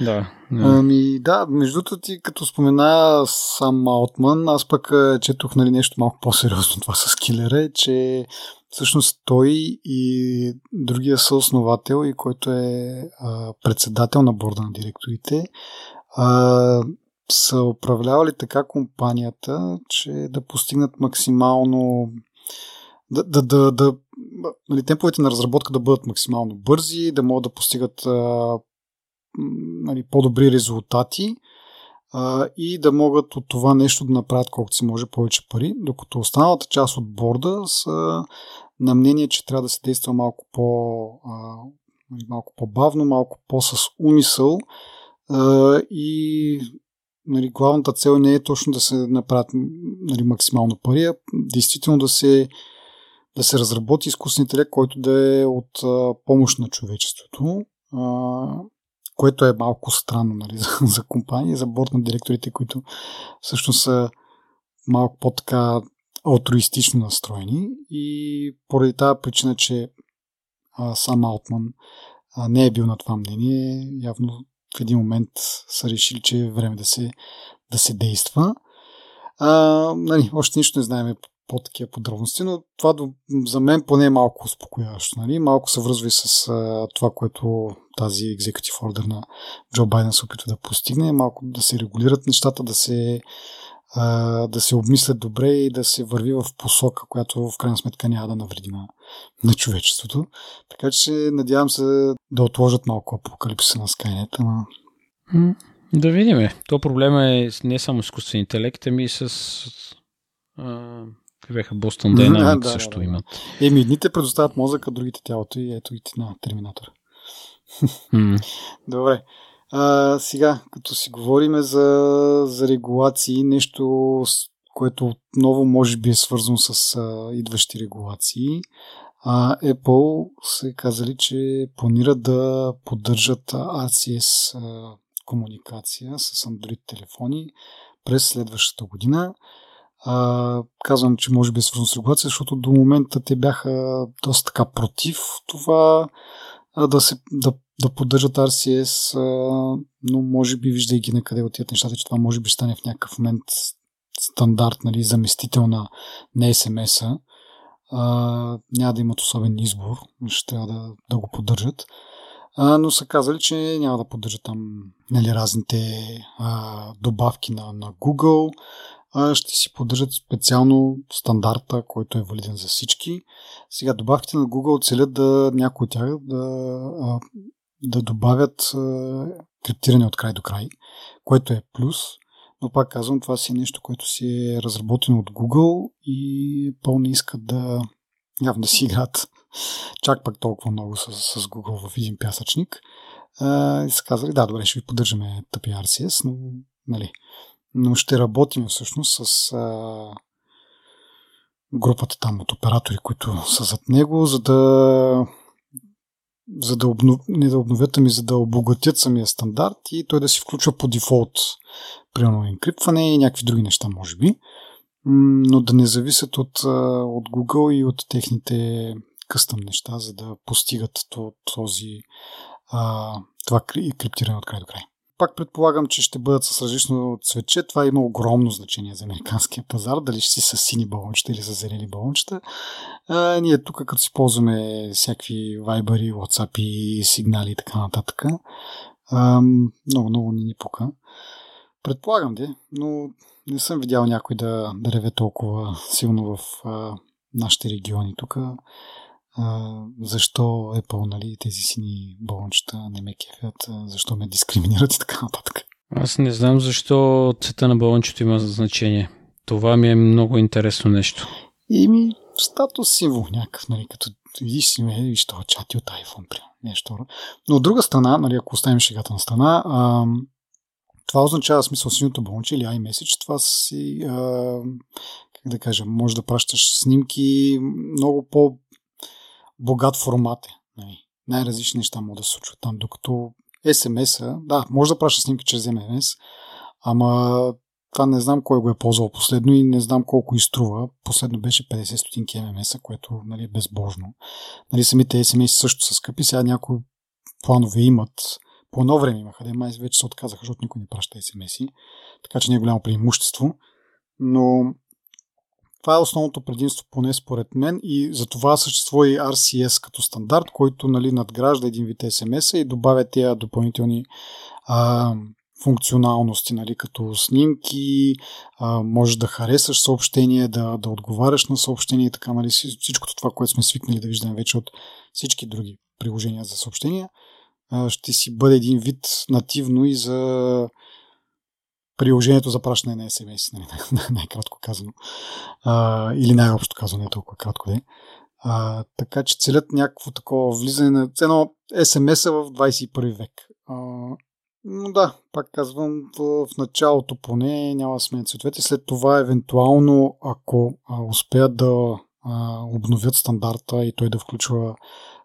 Speaker 2: Да,
Speaker 1: да. Ами да, между другото ти като спомена сам Алтман, аз пък четох нали, нещо малко по-сериозно това с килера, че Всъщност той и другия съосновател, и който е а, председател на борда на директорите, а, са управлявали така компанията, че да постигнат максимално да, да, да, да нали, темповете на разработка да бъдат максимално бързи, да могат да постигат а, нали, по-добри резултати а, и да могат от това нещо да направят колкото се може повече пари, докато останалата част от борда са на мнение, че трябва да се действа малко по а, малко по-бавно, малко по-с умисъл а, и нали, главната цел не е точно да се направят нали, максимално пари, а действително да се, да се разработи изкуствен интелект, който да е от а, помощ на човечеството, а, което е малко странно нали, за, за компания, за борт на директорите, които всъщност са малко по-така алтруистично настроени и поради тази причина, че а, сам Алтман а, не е бил на това мнение, явно в един момент са решили, че е време да се, да се действа. А, нали, още нищо не знаем по такива подробности, но това за мен поне е малко успокояващо. Нали? Малко се връзва и с а, това, което тази екзекутив ордер на Джо Байден се опитва да постигне, малко да се регулират нещата, да се а, да се обмислят добре и да се върви в посока, която в крайна сметка няма да навреди на, на човечеството. Така че надявам се да отложат малко апокалипсиса на Skynet. Но...
Speaker 2: Да видим. То проблема е не само изкуствен интелект, ами и с бяха Boston Dynamics да, също да, имат.
Speaker 1: Еми, едните предоставят мозъка, другите тялото и ето и на Терминатора. Mm. Добре. А, сега, като си говориме за, за регулации, нещо, което отново може би е свързано с а, идващи регулации, а, Apple се казали, че планират да поддържат RCS а, комуникация с Android телефони през следващата година. А, казвам, че може би е свързано с регулация, защото до момента те бяха доста така против това а, да, се, да, да поддържат RCS, а, но може би, виждайки на къде отиват нещата, че това може би стане в някакъв момент стандарт, нали, заместител на, SMS-а. А, няма да имат особен избор, ще трябва да, да го поддържат. А, но са казали, че няма да поддържат там нали, разните а, добавки на, на Google, ще си поддържат специално стандарта, който е валиден за всички. Сега добавките на Google целят да някои от тях да, да добавят криптиране от край до край, което е плюс. Но пак казвам, това си е нещо, което си е разработено от Google и пълно искат да явно да си играят чак пак толкова много с, с Google в един пясъчник. и са казали, да, добре, ще ви поддържаме тъпи RCS, но нали, но ще работим всъщност с а, групата там от оператори, които са зад него, за да за да обнов... не да обновят, ами за да обогатят самия стандарт и той да си включва по дефолт примерно енкриптване и някакви други неща, може би, но да не зависят от, от Google и от техните къстъм неща, за да постигат този, това криптиране от край до край пак предполагам, че ще бъдат с различно цвече. Това има огромно значение за американския пазар, дали ще си с сини балончета или с зелени балончета. А, ние тук, като си ползваме всякакви вайбари, WhatsApp и сигнали и така нататък, а, много, много ни ни пука. Предполагам, де, но не съм видял някой да, да реве толкова силно в а, нашите региони тук а, защо Apple, нали, тези сини балончета не ме кефят, защо ме дискриминират и така нататък.
Speaker 2: Аз не знам защо цвета на балончето има значение. Това ми е много интересно нещо.
Speaker 1: И ми статус символ някакъв, нали, като видиш си ме, виж това чати от iPhone, при нещо. Но от друга страна, нали, ако оставим шегата на страна, а, това означава смисъл синьото балонче или iMessage, това си, а, как да кажа, може да пращаш снимки много по богат формат е. Нали. Най-различни неща могат да се случват там, докато SMS-а, да, може да праща снимки чрез MMS, ама това не знам кой го е ползвал последно и не знам колко изтрува. Последно беше 50 стотинки ММС, което нали, е безбожно. Нали, самите SMS също са скъпи, сега някои планове имат. По едно време имаха, да май вече се отказаха, защото никой не праща SMS, така че не е голямо преимущество. Но това е основното предимство, поне според мен, и за това съществува и RCS като стандарт, който нали, надгражда един вид SMS и добавя тези допълнителни а, функционалности, нали, като снимки, а, можеш да харесаш съобщение, да, да отговаряш на съобщение и така, нали, всичкото това, което сме свикнали да виждаме вече от всички други приложения за съобщения, а, ще си бъде един вид нативно и за приложението за пращане на SMS, нали, най-кратко казано. А, или най-общо казано, не е толкова кратко де. А, така че целят някакво такова влизане на едно SMS-а в 21 век. А, но да, пак казвам, в, началото поне няма да сменят цветовете. След това, евентуално, ако а, успеят да а, обновят стандарта и той да включва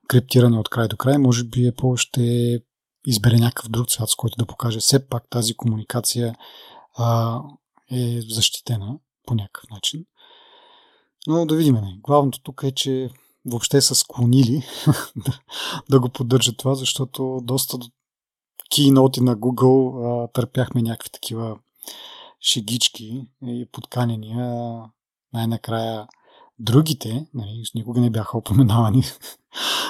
Speaker 1: криптиране от край до край, може би Apple ще избере някакъв друг цвят, с който да покаже все пак тази комуникация а, е защитена по някакъв начин. Но да видим. Не. Главното тук е, че въобще са склонили да, да го поддържат това, защото доста кейноти на Google а, търпяхме някакви такива шегички и подканения. Най-накрая другите, нали, никога не бяха опоменавани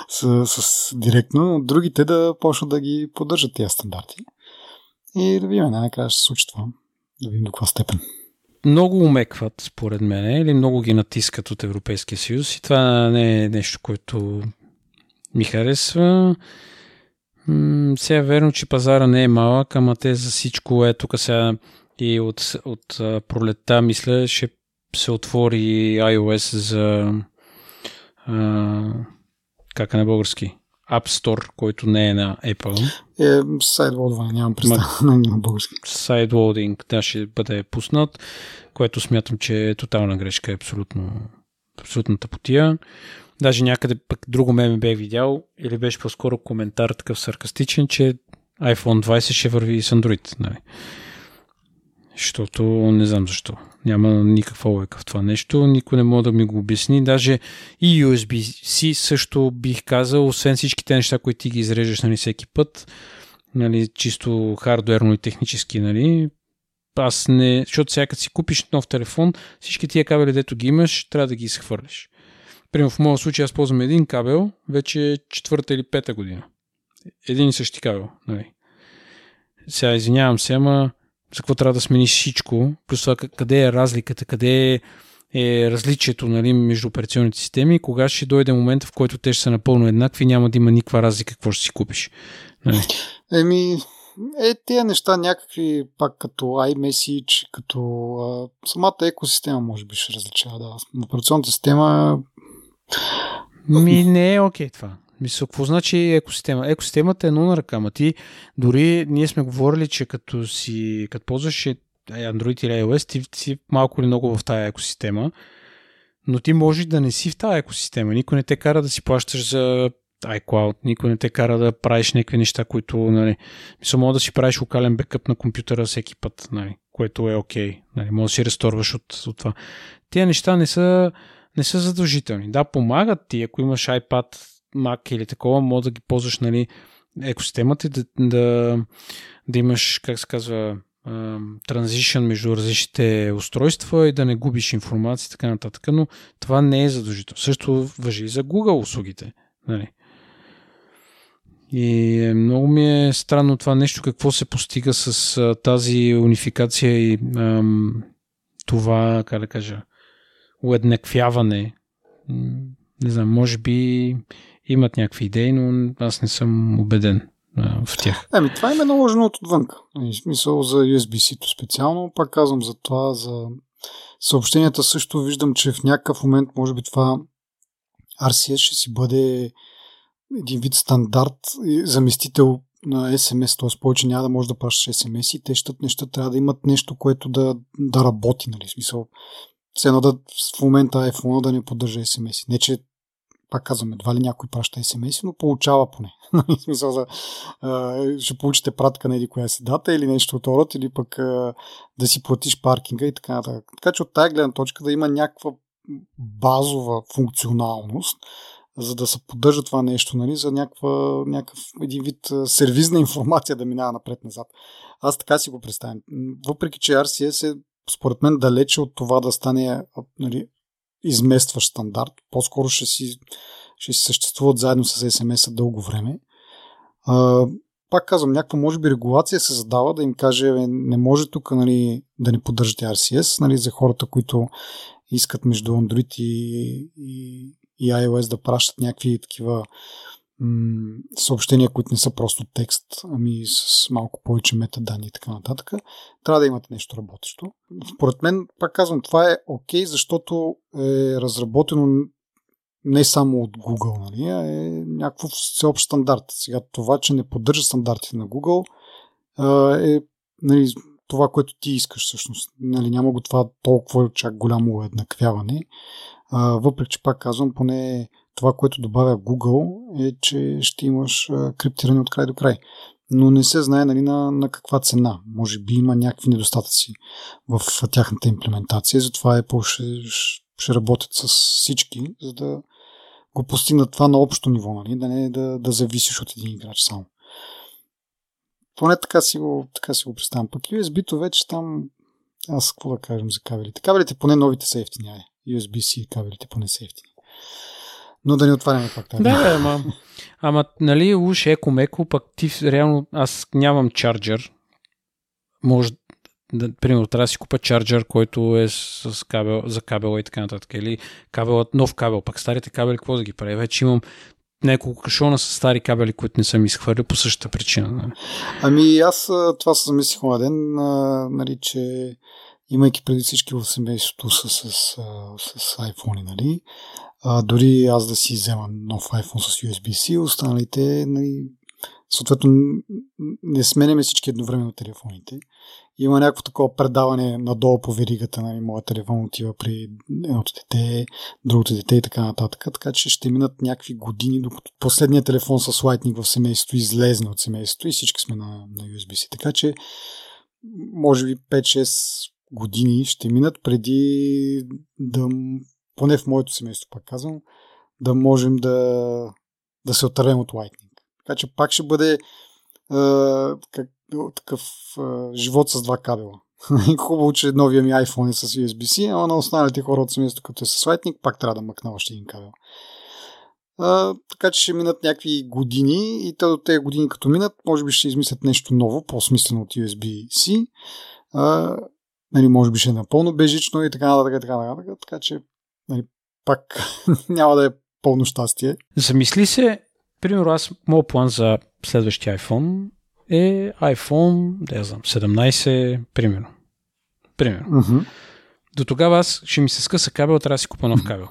Speaker 1: с, с, директно, другите да почнат да ги поддържат тези стандарти. И да видим, най-накрая ще се случи това. Да видим до каква степен.
Speaker 2: Много умекват, според мен, или много ги натискат от Европейския съюз и това не е нещо, което ми харесва. Сега е верно, че пазара не е малък, ама те за всичко е тук сега и от, от пролета, мисля, ще се отвори iOS за а, как е на български? App Store, който не е на Apple.
Speaker 1: Е, сайдлоудване, нямам представа на на български.
Speaker 2: Сайдлоудинг, да, ще бъде пуснат, което смятам, че е тотална грешка, е абсолютно, абсолютната потия. Даже някъде пък друго ме бе видял, или беше по-скоро коментар такъв саркастичен, че iPhone 20 ще върви и с Android. Нали? Защото не знам защо. Няма никаква лойка в това нещо. Никой не може да ми го обясни. Даже и USB-C също бих казал, освен всичките неща, които ти ги изрежеш нали, всеки път, нали, чисто хардуерно и технически, нали, аз не, защото сега си купиш нов телефон, всички тия кабели, дето ги имаш, трябва да ги изхвърлиш. Примерно в моят случай аз ползвам един кабел, вече четвърта или пета година. Един и същи кабел. Нали. Сега извинявам се, ама за какво трябва да смениш всичко, плюс това къде е разликата, къде е, е различието нали, между операционните системи, кога ще дойде момента, в който те ще са напълно еднакви, няма да има никаква разлика какво ще си купиш. Нали?
Speaker 1: Еми, е, тези неща някакви, пак като iMessage, като а, самата екосистема може би ще различава. Да. Операционната система
Speaker 2: ми не е окей okay, това. Мисля, какво значи екосистема? Екосистемата е едно на ръка, ма ти дори ние сме говорили, че като си, като ползваш Android или iOS, ти си малко или много в тази екосистема, но ти можеш да не си в тази екосистема. Никой не те кара да си плащаш за iCloud, никой не те кара да правиш някакви неща, които, нали, мисля, може да си правиш локален бекъп на компютъра всеки път, нали, което е окей. Okay, нали, може да си ресторваш от, от това. Тези неща не са, не са задължителни. Да, помагат ти, ако имаш iPad, Mac или такова, може да ги ползваш, нали, екосистемата и да, да, да имаш, как се казва, транзишън между различните устройства и да не губиш информация и така нататък, но това не е задължително. Също въжи и за Google услугите. Нали? И е, много ми е странно това нещо, какво се постига с тази унификация и ам, това, как да кажа, уеднаквяване. Не знам, може би имат някакви идеи, но аз не съм убеден а, в тях.
Speaker 1: Еми, това им е наложено от отвън. В смисъл за USB-C-то специално. Пак казвам за това, за съобщенията също виждам, че в някакъв момент може би това RCS ще си бъде един вид стандарт, заместител на SMS, т.е. повече няма да може да пращаш SMS и те ще, неща трябва да имат нещо, което да, да работи, нали, смисъл. Все едно да в момента iPhone да не поддържа SMS. Не, че пак казвам, едва ли някой праща SMS, но получава поне. Нали, смисъл за, ще получите пратка на еди коя си дата или нещо от род, или пък да си платиш паркинга и така нататък. Така че от тази гледна точка да има някаква базова функционалност, за да се поддържа това нещо, нали, за някаква, някакъв един вид сервизна информация да минава напред-назад. Аз така си го представям. Въпреки, че RCS е според мен далече от това да стане нали, изместващ стандарт, по-скоро ще си, ще си съществуват заедно с SMS дълго време. А, пак казвам, някаква може би регулация се задава да им каже не може тук нали, да не поддържате RCS нали, за хората, които искат между Android и, и, и iOS да пращат някакви такива м- съобщения, които не са просто текст, ами с малко повече метаданни и така нататък, трябва да имате нещо работещо. Според мен, пак казвам, това е окей, okay, защото е разработено не само от Google, нали, а е някакъв всеобщ стандарт. Сега това, че не поддържа стандартите на Google, е нали, това, което ти искаш всъщност. Нали, няма го това толкова чак голямо еднаквяване. Въпреки, че пак казвам, поне това, което добавя Google е, че ще имаш криптиране от край до край. Но не се знае нали, на, на каква цена. Може би има някакви недостатъци в тяхната имплементация, затова Apple ще, ще работят с всички, за да го постигнат това на общо ниво, нали? да не да, да зависиш от един играч само. Поне така си го, така си го представям. Пък USB-то вече там аз какво да кажем за кабелите? Кабелите поне новите са ефтини. USB-C кабелите поне са ефтини. Но да не отваряме пак
Speaker 2: тази. Да, ама, ама нали, уж еко-меко, пък ти реално, аз нямам чарджер. Може да, примерно, трябва да си купа чарджер, който е с кабел, за кабела и така нататък. Или кабел, нов кабел. Пак старите кабели, какво да ги прави? Вече имам няколко кашона с стари кабели, които не съм изхвърлил по същата причина.
Speaker 1: Ами аз това се замислих на ден, нали, че имайки преди всички в семейството с, с, с, iPhone, нали, а, дори аз да си взема нов iPhone с USB-C, останалите, нали, съответно, не сменяме всички едновременно телефоните. Има някакво такова предаване надолу по веригата, нали, моят телефон отива при едното дете, другото дете и така нататък, така че ще минат някакви години, докато последният телефон с Lightning в семейството излезне от семейството и всички сме на, на USB-C. Така че, може би 5-6 години ще минат преди да, поне в моето семейство, пак казвам, да можем да, да се отървем от Lightning. Така че пак ще бъде а, как, такъв а, живот с два кабела. Хубаво, че новия ми iPhone е с USB-C, ама на останалите хора от семейството, като е с Lightning, пак трябва да мъкна още един кабел. А, така че ще минат някакви години и те, тези години като минат, може би ще измислят нещо ново, по-смислено от USB-C. А, нали, може би ще е напълно бежично и така нататък, така нататък, така че нали, пак няма да е пълно щастие.
Speaker 2: Замисли се, примерно аз, моят план за следващия iPhone е iPhone, да я знам, 17, примерно. Примерно.
Speaker 1: Uh-huh.
Speaker 2: До тогава аз ще ми се скъса кабел, трябва да си купа нов кабел.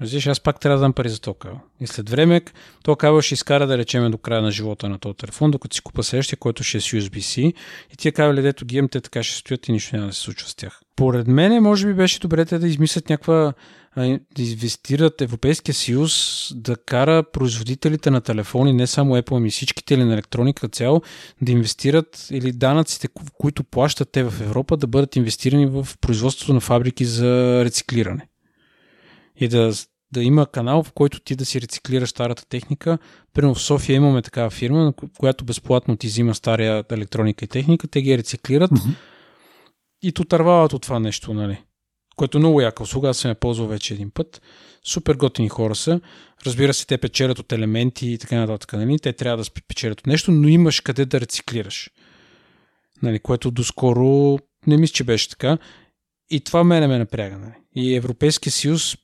Speaker 2: Разбираш, аз пак трябва да дам пари за кабел. И след време, този кабел ще изкара да речеме до края на живота на този телефон, докато си купа следващия, който ще е с USB-C. И тия кабели, дето ги имам, те така ще стоят и нищо няма да се случва с тях. Поред мен, може би беше добре те да измислят някаква да инвестират Европейския съюз да кара производителите на телефони, не само Apple, ами всичките или на електроника цяло, да инвестират или данъците, които плащат те в Европа, да бъдат инвестирани в производството на фабрики за рециклиране. И да, да има канал, в който ти да си рециклираш старата техника. Примерно в София имаме такава фирма, която безплатно ти взима стария електроника и техника, те ги рециклират mm-hmm. и тотървават от това нещо, нали? което е много яка услуга, аз съм я ползвал вече един път. Супер готини хора са. Разбира се, те печелят от елементи и така нататък. Нали? Те трябва да печелят от нещо, но имаш къде да рециклираш. Нали? Което доскоро не мисля, че беше така. И това мене ме напряга. Нали? И Европейския съюз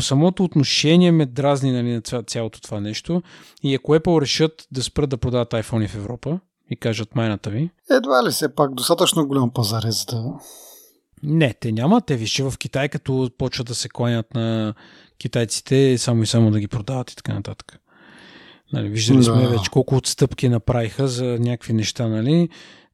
Speaker 2: самото отношение ме дразни нали, на цялото това нещо. И ако Apple решат да спрат да продават iPhone в Европа и кажат майната ви.
Speaker 1: Едва ли все пак достатъчно голям пазар е за да
Speaker 2: не, те няма. Те вижте в Китай, като почват да се кланят на китайците, само и само да ги продават и така нататък. Нали, виждали да. сме вече колко отстъпки направиха за някакви неща, нали?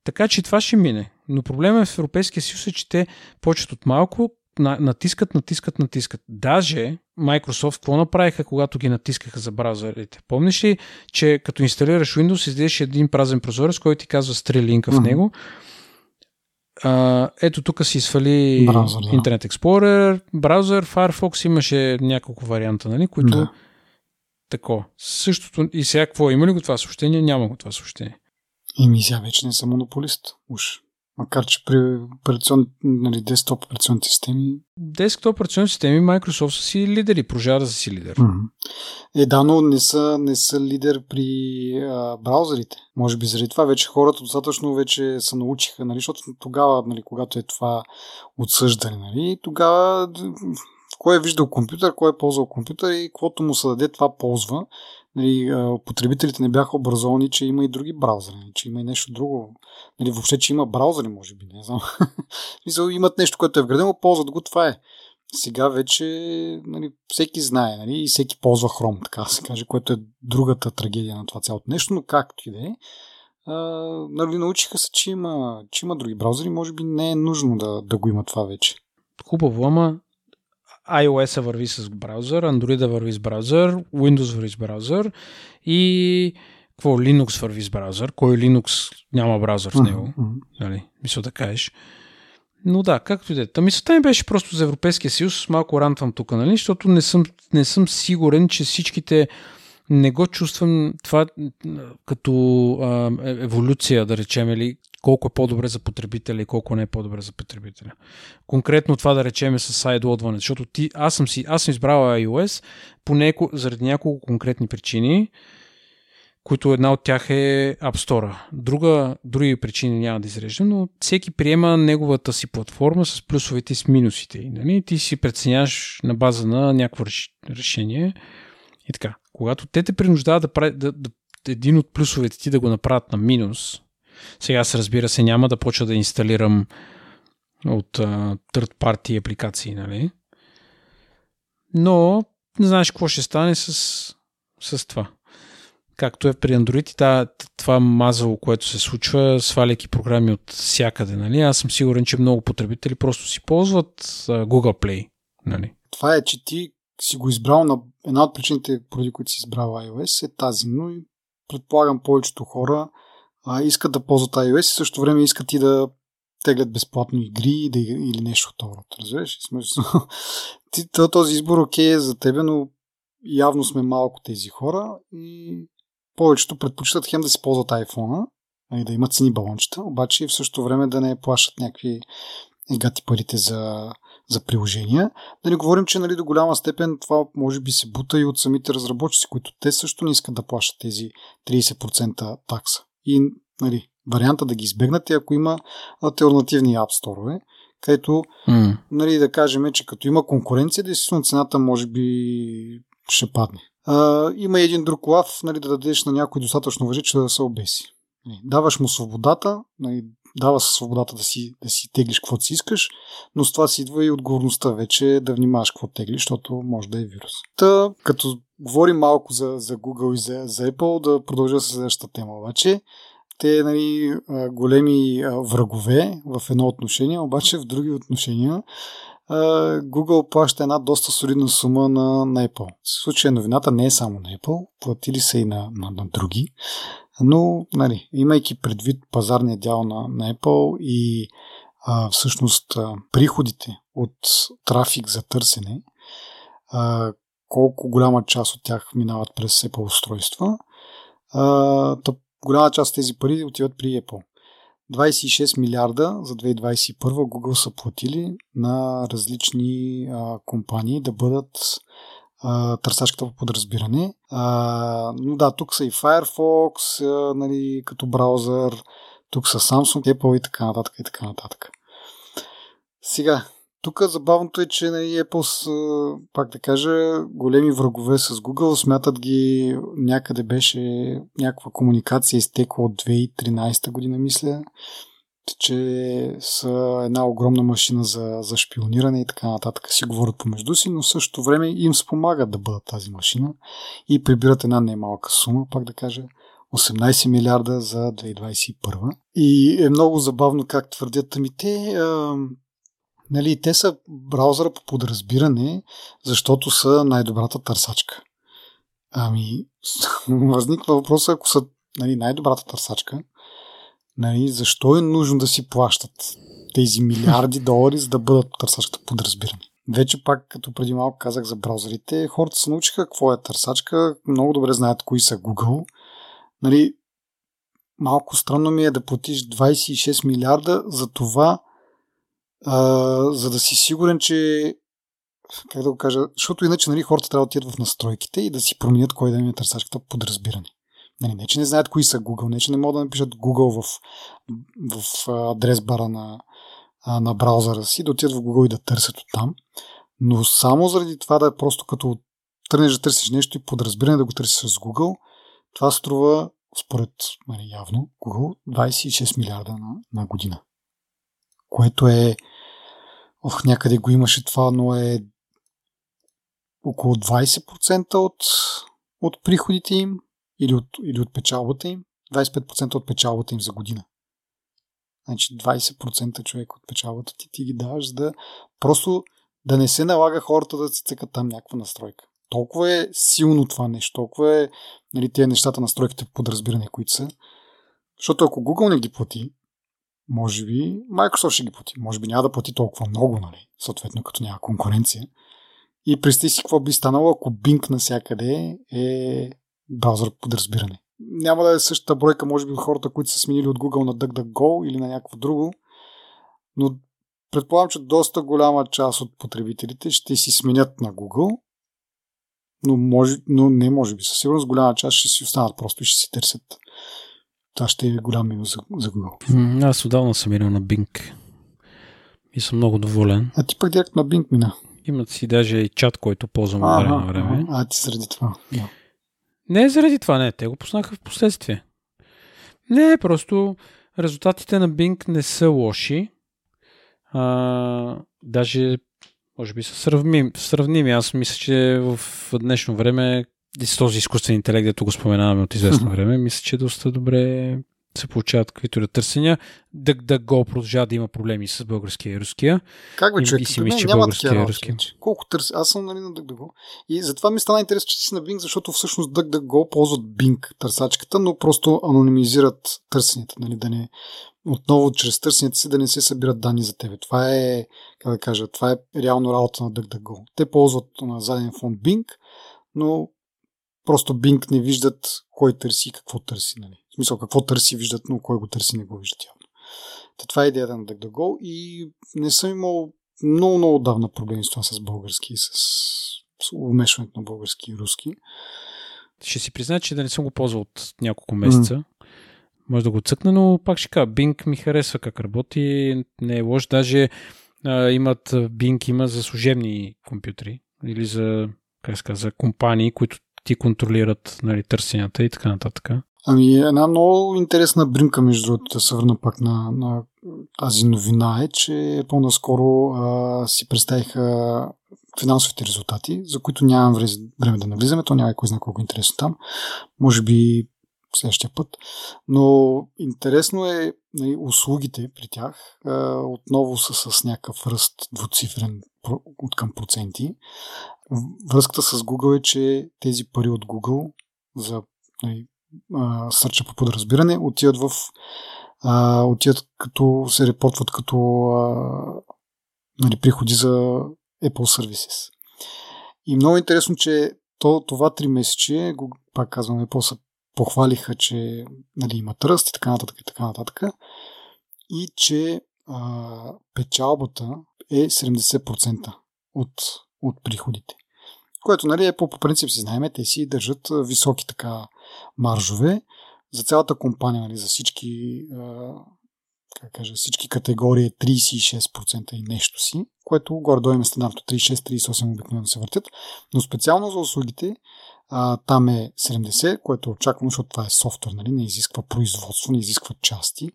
Speaker 2: Така че това ще мине. Но проблема в Европейския съюз е, че те почват от малко, натискат, натискат, натискат. Даже Microsoft какво направиха, когато ги натискаха за браузърите? Помниш ли, че като инсталираш Windows, излезеш един празен прозорец, който ти казва стри линка в него а, ето тук си свали браузър, да. Internet Explorer, браузър, Firefox имаше няколко варианта, нали, които да. тако. Същото и сега какво? Има ли го това съобщение? Няма го това съобщение.
Speaker 1: Ими сега вече не съм монополист. Уж. Макар, че при операцион, нали, десктоп операционните системи...
Speaker 2: Десктоп операционни системи Microsoft са си лидери, продължава да са си лидер.
Speaker 1: Mm-hmm. Е, да, но не са, не са лидер при а, браузърите. Може би заради това вече хората достатъчно вече се научиха, нали, защото тогава, нали, когато е това отсъждане, нали, тогава кой е виждал компютър, кой е ползвал компютър и каквото му се даде, това ползва нали, потребителите не бяха образовани, че има и други браузъри, нали, че има и нещо друго. Нали, въобще, че има браузъри, може би, не знам. имат нещо, което е вградено, ползват го, това е. Сега вече нали, всеки знае нали, и всеки ползва Chrome, така се каже, което е другата трагедия на това цялото нещо, но както и да е. нали, научиха се, че има, че има други браузъри, може би не е нужно да, да го има това вече.
Speaker 2: Хубаво, ама iOS върви с браузър, Android върви с браузър, Windows върви с браузър и какво Linux върви с браузър. Кой Linux няма браузър в него? Mm-hmm. Нали? Мисля да кажеш. Но да, както и да е. Та мисълта ми беше просто за Европейския съюз, малко рантвам тук, нали? защото не съм, не съм сигурен, че всичките не го чувствам това като а, еволюция, да речем, или колко е по-добре за потребителя и колко не е по-добре за потребителя. Конкретно това да речем е с сайдлодване, защото ти, аз, съм си, аз съм избрал iOS поне заради няколко конкретни причини, които една от тях е App Store. Друга, други причини няма да изреждам, но всеки приема неговата си платформа с плюсовете и с минусите. Нали? Ти си преценяш на база на някакво решение и така. Когато те те принуждават да, прави, да, да, един от плюсовете ти да го направят на минус, сега аз разбира се няма да почна да инсталирам от uh, third party апликации, нали? Но не знаеш какво ще стане с, с това. Както е при Android и това мазало, което се случва, сваляйки програми от всякъде. Нали? Аз съм сигурен, че много потребители просто си ползват uh, Google Play. Нали?
Speaker 1: Това е, че ти си го избрал на една от причините, поради които си избрал iOS е тази, но и предполагам повечето хора а, искат да ползват iOS и също време искат и да теглят безплатно игри или нещо от това. Разбираш? Този избор окей е за тебе, но явно сме малко тези хора и повечето предпочитат хем да си ползват iPhone, и да имат цени балончета, обаче в същото време да не плащат някакви гати парите за, за приложения. Да не говорим, че нали, до голяма степен това може би се бута и от самите разработчици, които те също не искат да плащат тези 30% такса. И нали, варианта да ги избегнат е ако има альтернативни App Store, където mm. нали, да кажем, че като има конкуренция, действително цената може би ще падне. А, има и един друг лав, нали, да дадеш на някой достатъчно въже, че да се обеси. Нали, даваш му свободата, нали, дава свободата да си, да си теглиш каквото си искаш, но с това си идва и отговорността вече да внимаваш какво теглиш, защото може да е вирус. Та, като говорим малко за, за Google и за, за Apple, да продължа с следващата тема. Обаче, те нали, големи врагове в едно отношение, обаче в други отношения Google плаща една доста солидна сума на, на Apple. В случая новината не е само на Apple, платили са и на, на, на други, но нали, имайки предвид пазарния дял на, на Apple и а, всъщност а, приходите от трафик за търсене, а, колко голяма част от тях минават през Apple устройства, а, голяма част от тези пари отиват при Apple. 26 милиарда за 2021 Google са платили на различни а, компании да бъдат търсачката по подразбиране. А, но да, тук са и Firefox, а, нали, като браузър, тук са Samsung, Apple и така нататък и така нататък. Сега, тук забавното е, че нали, Apple са, пак да кажа, големи врагове с Google. Смятат ги някъде беше някаква комуникация изтекла от 2013 година, мисля, че са една огромна машина за, за шпиониране и така нататък си говорят помежду си, но в същото време им спомагат да бъдат тази машина и прибират една немалка сума, пак да кажа, 18 милиарда за 2021. И е много забавно как твърдят, ами те а, Нали, те са браузъра по подразбиране, защото са най-добрата търсачка. Ами, възниква въпроса, ако са нали, най-добрата търсачка, нали, защо е нужно да си плащат тези милиарди долари, за да бъдат търсачката подразбиране? Вече пак, като преди малко казах за браузърите, хората се научиха какво е търсачка, много добре знаят кои са Google. Нали, малко странно ми е да платиш 26 милиарда за това а, за да си сигурен, че как да го кажа, защото иначе нали, хората трябва да отидат в настройките и да си променят кой да им е търсачката подразбиране. Нали, не, че не знаят кои са Google, не, че не могат да напишат Google в, в адрес бара на, на браузъра си, да отидат в Google и да търсят оттам. Но само заради това да е просто като тръгнеш да търсиш нещо и подразбиране да го търсиш с Google, това струва, според нали, явно, Google 26 милиарда на, на година което е ох, някъде го имаше това, но е около 20% от, от приходите им или от, или от печалбата им. 25% от печалбата им за година. Значи 20% човек от печалбата ти, ти ги даваш, за да просто да не се налага хората да си цъкат там някаква настройка. Толкова е силно това нещо, толкова е нали, тези нещата, настройките по подразбиране, които са. Защото ако Google не ги плати, може би Microsoft ще ги плати. Може би няма да плати толкова много, нали? Съответно, като няма конкуренция. И представи си какво би станало, ако Bing насякъде е браузър подразбиране. Няма да е същата бройка, може би, хората, които са сменили от Google на DuckDuckGo или на някакво друго, но предполагам, че доста голяма част от потребителите ще си сменят на Google, но, може, но не може би. Със сигурност голяма част ще си останат просто и ще си търсят това ще е голям минус за, за Google.
Speaker 2: Аз отдавна съм минал на Bing и съм много доволен.
Speaker 1: А ти пък директно на Bing мина?
Speaker 2: Имат си даже и чат, който ползвам от време на време.
Speaker 1: А, ти заради това. Да.
Speaker 2: Не заради това, не. Те го пуснаха в последствие. Не, просто резултатите на Bing не са лоши. А, даже, може би са сравними. сравними. Аз мисля, че в днешно време с този изкуствен интелект, дето го споменаваме от известно време, мисля, че доста добре се получават каквито да търсения. Да, да го продължава да има проблеми с българския и руския.
Speaker 1: Как бе, човек? И си мисля, че българския и руския. Колко търси? Аз съм нали, на DuckDuckGo. И затова ми стана интересно, че си на Bing, защото всъщност DuckDuckGo ползват Bing търсачката, но просто анонимизират търсенията, нали, да не, отново чрез търсенето си да не се събират данни за тебе. Това е, как да кажа, това е реално работа на DuckDuckGo. Те ползват на заден фон Bing, но просто Bing не виждат кой търси и какво търси. Нали? Смисъл, какво търси виждат, но кой го търси не го виждат явно. Та това е идеята на DuckDuckGo и не съм имал много, много давна проблеми с това с български и с, с умешването на български и руски.
Speaker 2: Ще си призная, че да не съм го ползвал от няколко месеца. Mm. Може да го цъкна, но пак ще кажа, Bing ми харесва как работи, не е лош. Даже а, имат, Bing има за служебни компютри или за, как ска, за компании, които ти контролират нали, търсенията и така нататък.
Speaker 1: Ами една много интересна бримка, между другото, да се върна пак на, на тази новина е, че по-наскоро а, си представиха финансовите резултати, за които нямам време да навлизаме, то няма кой знае колко е интересно там. Може би следващия път. Но интересно е нали, услугите при тях а, отново са с някакъв ръст двуцифрен от към проценти. Връзката с Google е, че тези пари от Google за нали, сърча по подразбиране отиват в а, отиват като се репортват като а, нали, приходи за Apple Services. И много интересно, че то, това три месече, пак казвам, Apple са похвалиха, че нали, имат ръст и така нататък и така нататък. И че а, печалбата е 70% от, от приходите. Което нали, по, по принцип си знаем, те си държат високи така маржове за цялата компания, нали, за всички как кажа, всички категории е 36% и нещо си, което горе-долу има стандартно 36-38 обикновено се въртят, но специално за услугите а, там е 70, което е очаквано, защото това е софтуер, нали? не изисква производство, не изисква части,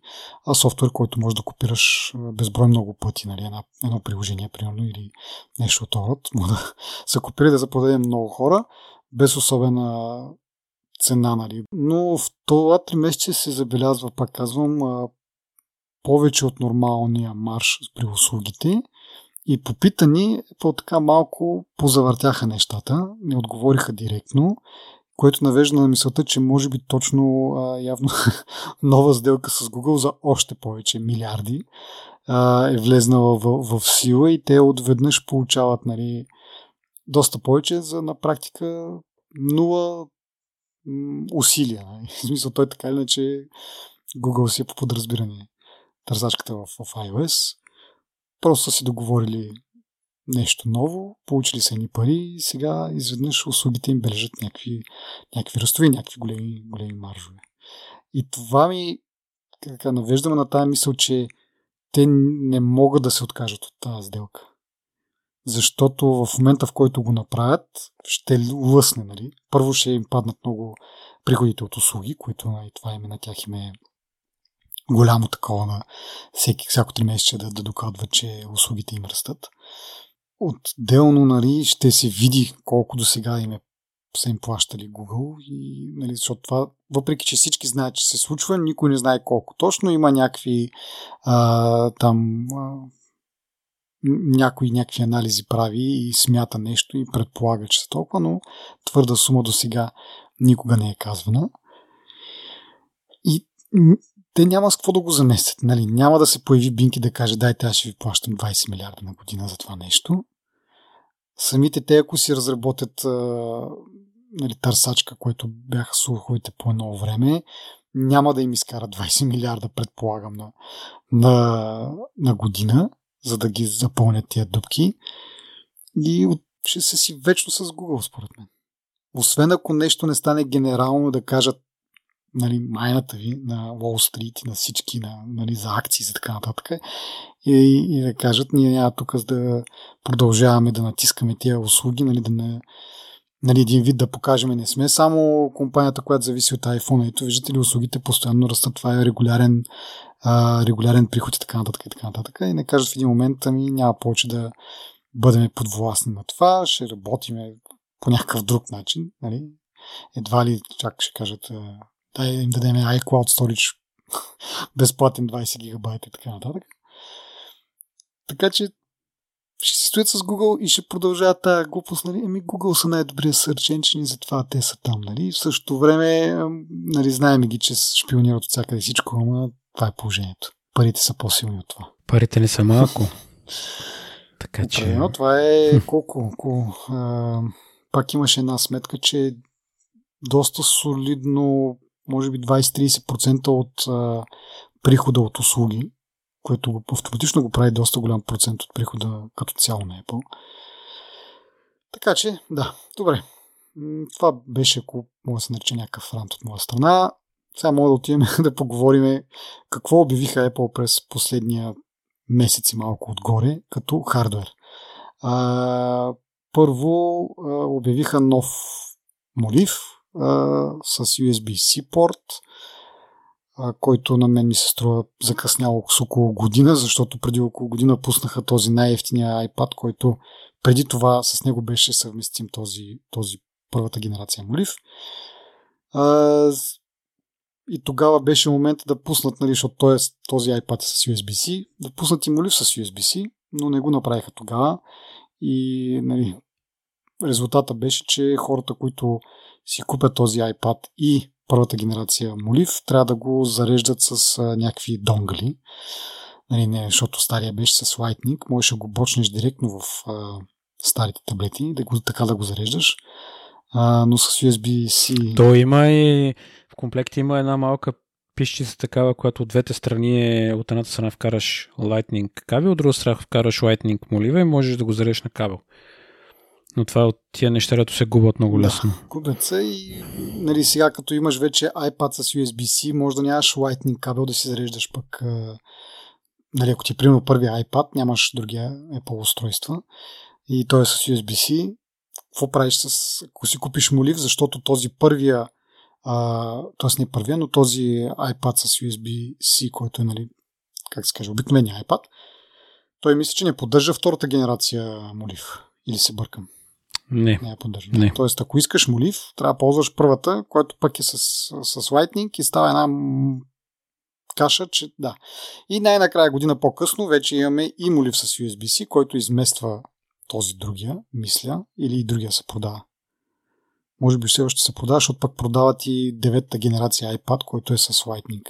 Speaker 1: а софтуер, който можеш да копираш безброй много пъти, нали? едно, едно приложение, примерно, или нещо от род. Може да се копира да запродаде много хора, без особена цена, нали. Но в това три месеца се забелязва, пак казвам, повече от нормалния марш при услугите и попитани, по-така малко позавъртяха нещата, не отговориха директно, което навежда на мисълта, че може би точно а, явно нова сделка с Google за още повече милиарди а, е влезнала в, в сила и те отведнъж получават нали, доста повече за на практика нула усилия. Нали. В смисъл той така или иначе Google си е по подразбиране търсачката в, в iOS. Просто са си договорили нещо ново, получили са ни пари и сега изведнъж услугите им бележат някакви, някакви ръстови, някакви големи, големи маржове. И това ми навеждаме на тази мисъл, че те не могат да се откажат от тази сделка. Защото в момента, в който го направят, ще лъсне. Нали? Първо ще им паднат много приходите от услуги, които нали, това име на тях им е голямо такова на всеки, всяко три месеца да, да докладва, че услугите им растат. Отделно нали, ще се види колко до сега им е са им плащали Google и, нали, защото това, въпреки че всички знаят, че се случва, никой не знае колко точно. Има някакви а, там а, някои някакви анализи прави и смята нещо и предполага, че са толкова, но твърда сума до сега никога не е казвана. И те няма с какво да го заместят. Нали? Няма да се появи Бинки да каже, дайте аз ще ви плащам 20 милиарда на година за това нещо. Самите те, ако си разработят нали, търсачка, което бяха слуховете по едно време, няма да им изкарат 20 милиарда, предполагам, на, на, на година, за да ги запълнят тия дупки. И ще са си вечно с Google, според мен. Освен ако нещо не стане генерално да кажат нали, майната ви на Wall Street и на всички на, нали, за акции и за така нататък и, и да кажат, ние няма тук да продължаваме да натискаме тия услуги, нали, да не, нали, един вид да покажем, не сме само компанията, която зависи от iPhone. Ето, виждате ли, услугите постоянно растат, това е регулярен, а, регулярен приход и така нататък и така нататък. И не кажат в един момент, ами няма повече да бъдем подвластни на това, ще работиме по някакъв друг начин, нали? Едва ли чак ще кажат да им дадем iCloud Storage безплатен 20 гигабайта и така нататък. Така че ще си стоят с Google и ще продължават тази глупост. Нали? Еми, Google са най-добрия search engine и затова те са там. Нали? В същото време нали, знаем ги, че шпионират от всякъде всичко, ама това е положението. парите са по-силни от това.
Speaker 2: Парите не са малко. така
Speaker 1: че... Определено, това е колко? колко а, пак имаше една сметка, че доста солидно, може би 20-30% от а, прихода от услуги, което автоматично го прави доста голям процент от прихода като цяло на Apple. Така че, да, добре. Това беше, ако мога да се нарече някакъв рант от моя страна. Сега мога да отидем да поговорим какво обявиха Apple през последния месец и малко отгоре като хардвер. А, първо а, обявиха нов молив а, с USB-C порт, а, който на мен ми се струва закъсняло с около година, защото преди около година пуснаха този най-ефтиния iPad, който преди това с него беше съвместим този, този първата генерация молив. А, и тогава беше момента да пуснат, нали, защото той е, този iPad е с USB-C, да пуснат и молив с USB-C, но не го направиха тогава. И нали, резултата беше, че хората, които си купят този iPad и първата генерация молив, трябва да го зареждат с а, някакви донгли. Нали, не, защото стария беше с Lightning, можеш да го бочнеш директно в а, старите таблети, да го, така да го зареждаш. А, но с USB-C...
Speaker 2: То има и в комплекте има една малка пишчица такава, която от двете страни е, от едната страна вкараш Lightning кабел, от друга страна вкараш Lightning молива и можеш да го зареш на кабел. Но това е от тия неща, които се губят много лесно.
Speaker 1: Да, губят се и нали, сега като имаш вече iPad с USB-C, може да нямаш Lightning кабел да си зареждаш пък нали, ако ти е примерно първия iPad, нямаш другия Apple устройства и той е с USB-C, какво правиш с, ако си купиш молив, защото този първия т.е. не първия, но този iPad с USB-C, който е, нали, как се каже, обикновения iPad, той мисли, че не поддържа втората генерация молив. Или се бъркам?
Speaker 2: Не.
Speaker 1: Не я поддържа. Не. Тоест, ако искаш молив, трябва да ползваш първата, която пък е с, с Lightning и става една каша, че да. И най-накрая година по-късно вече имаме и молив с USB-C, който измества този другия, мисля, или и другия се продава. Може би все още се продава, защото пък продават и деветата генерация iPad, който е с Lightning.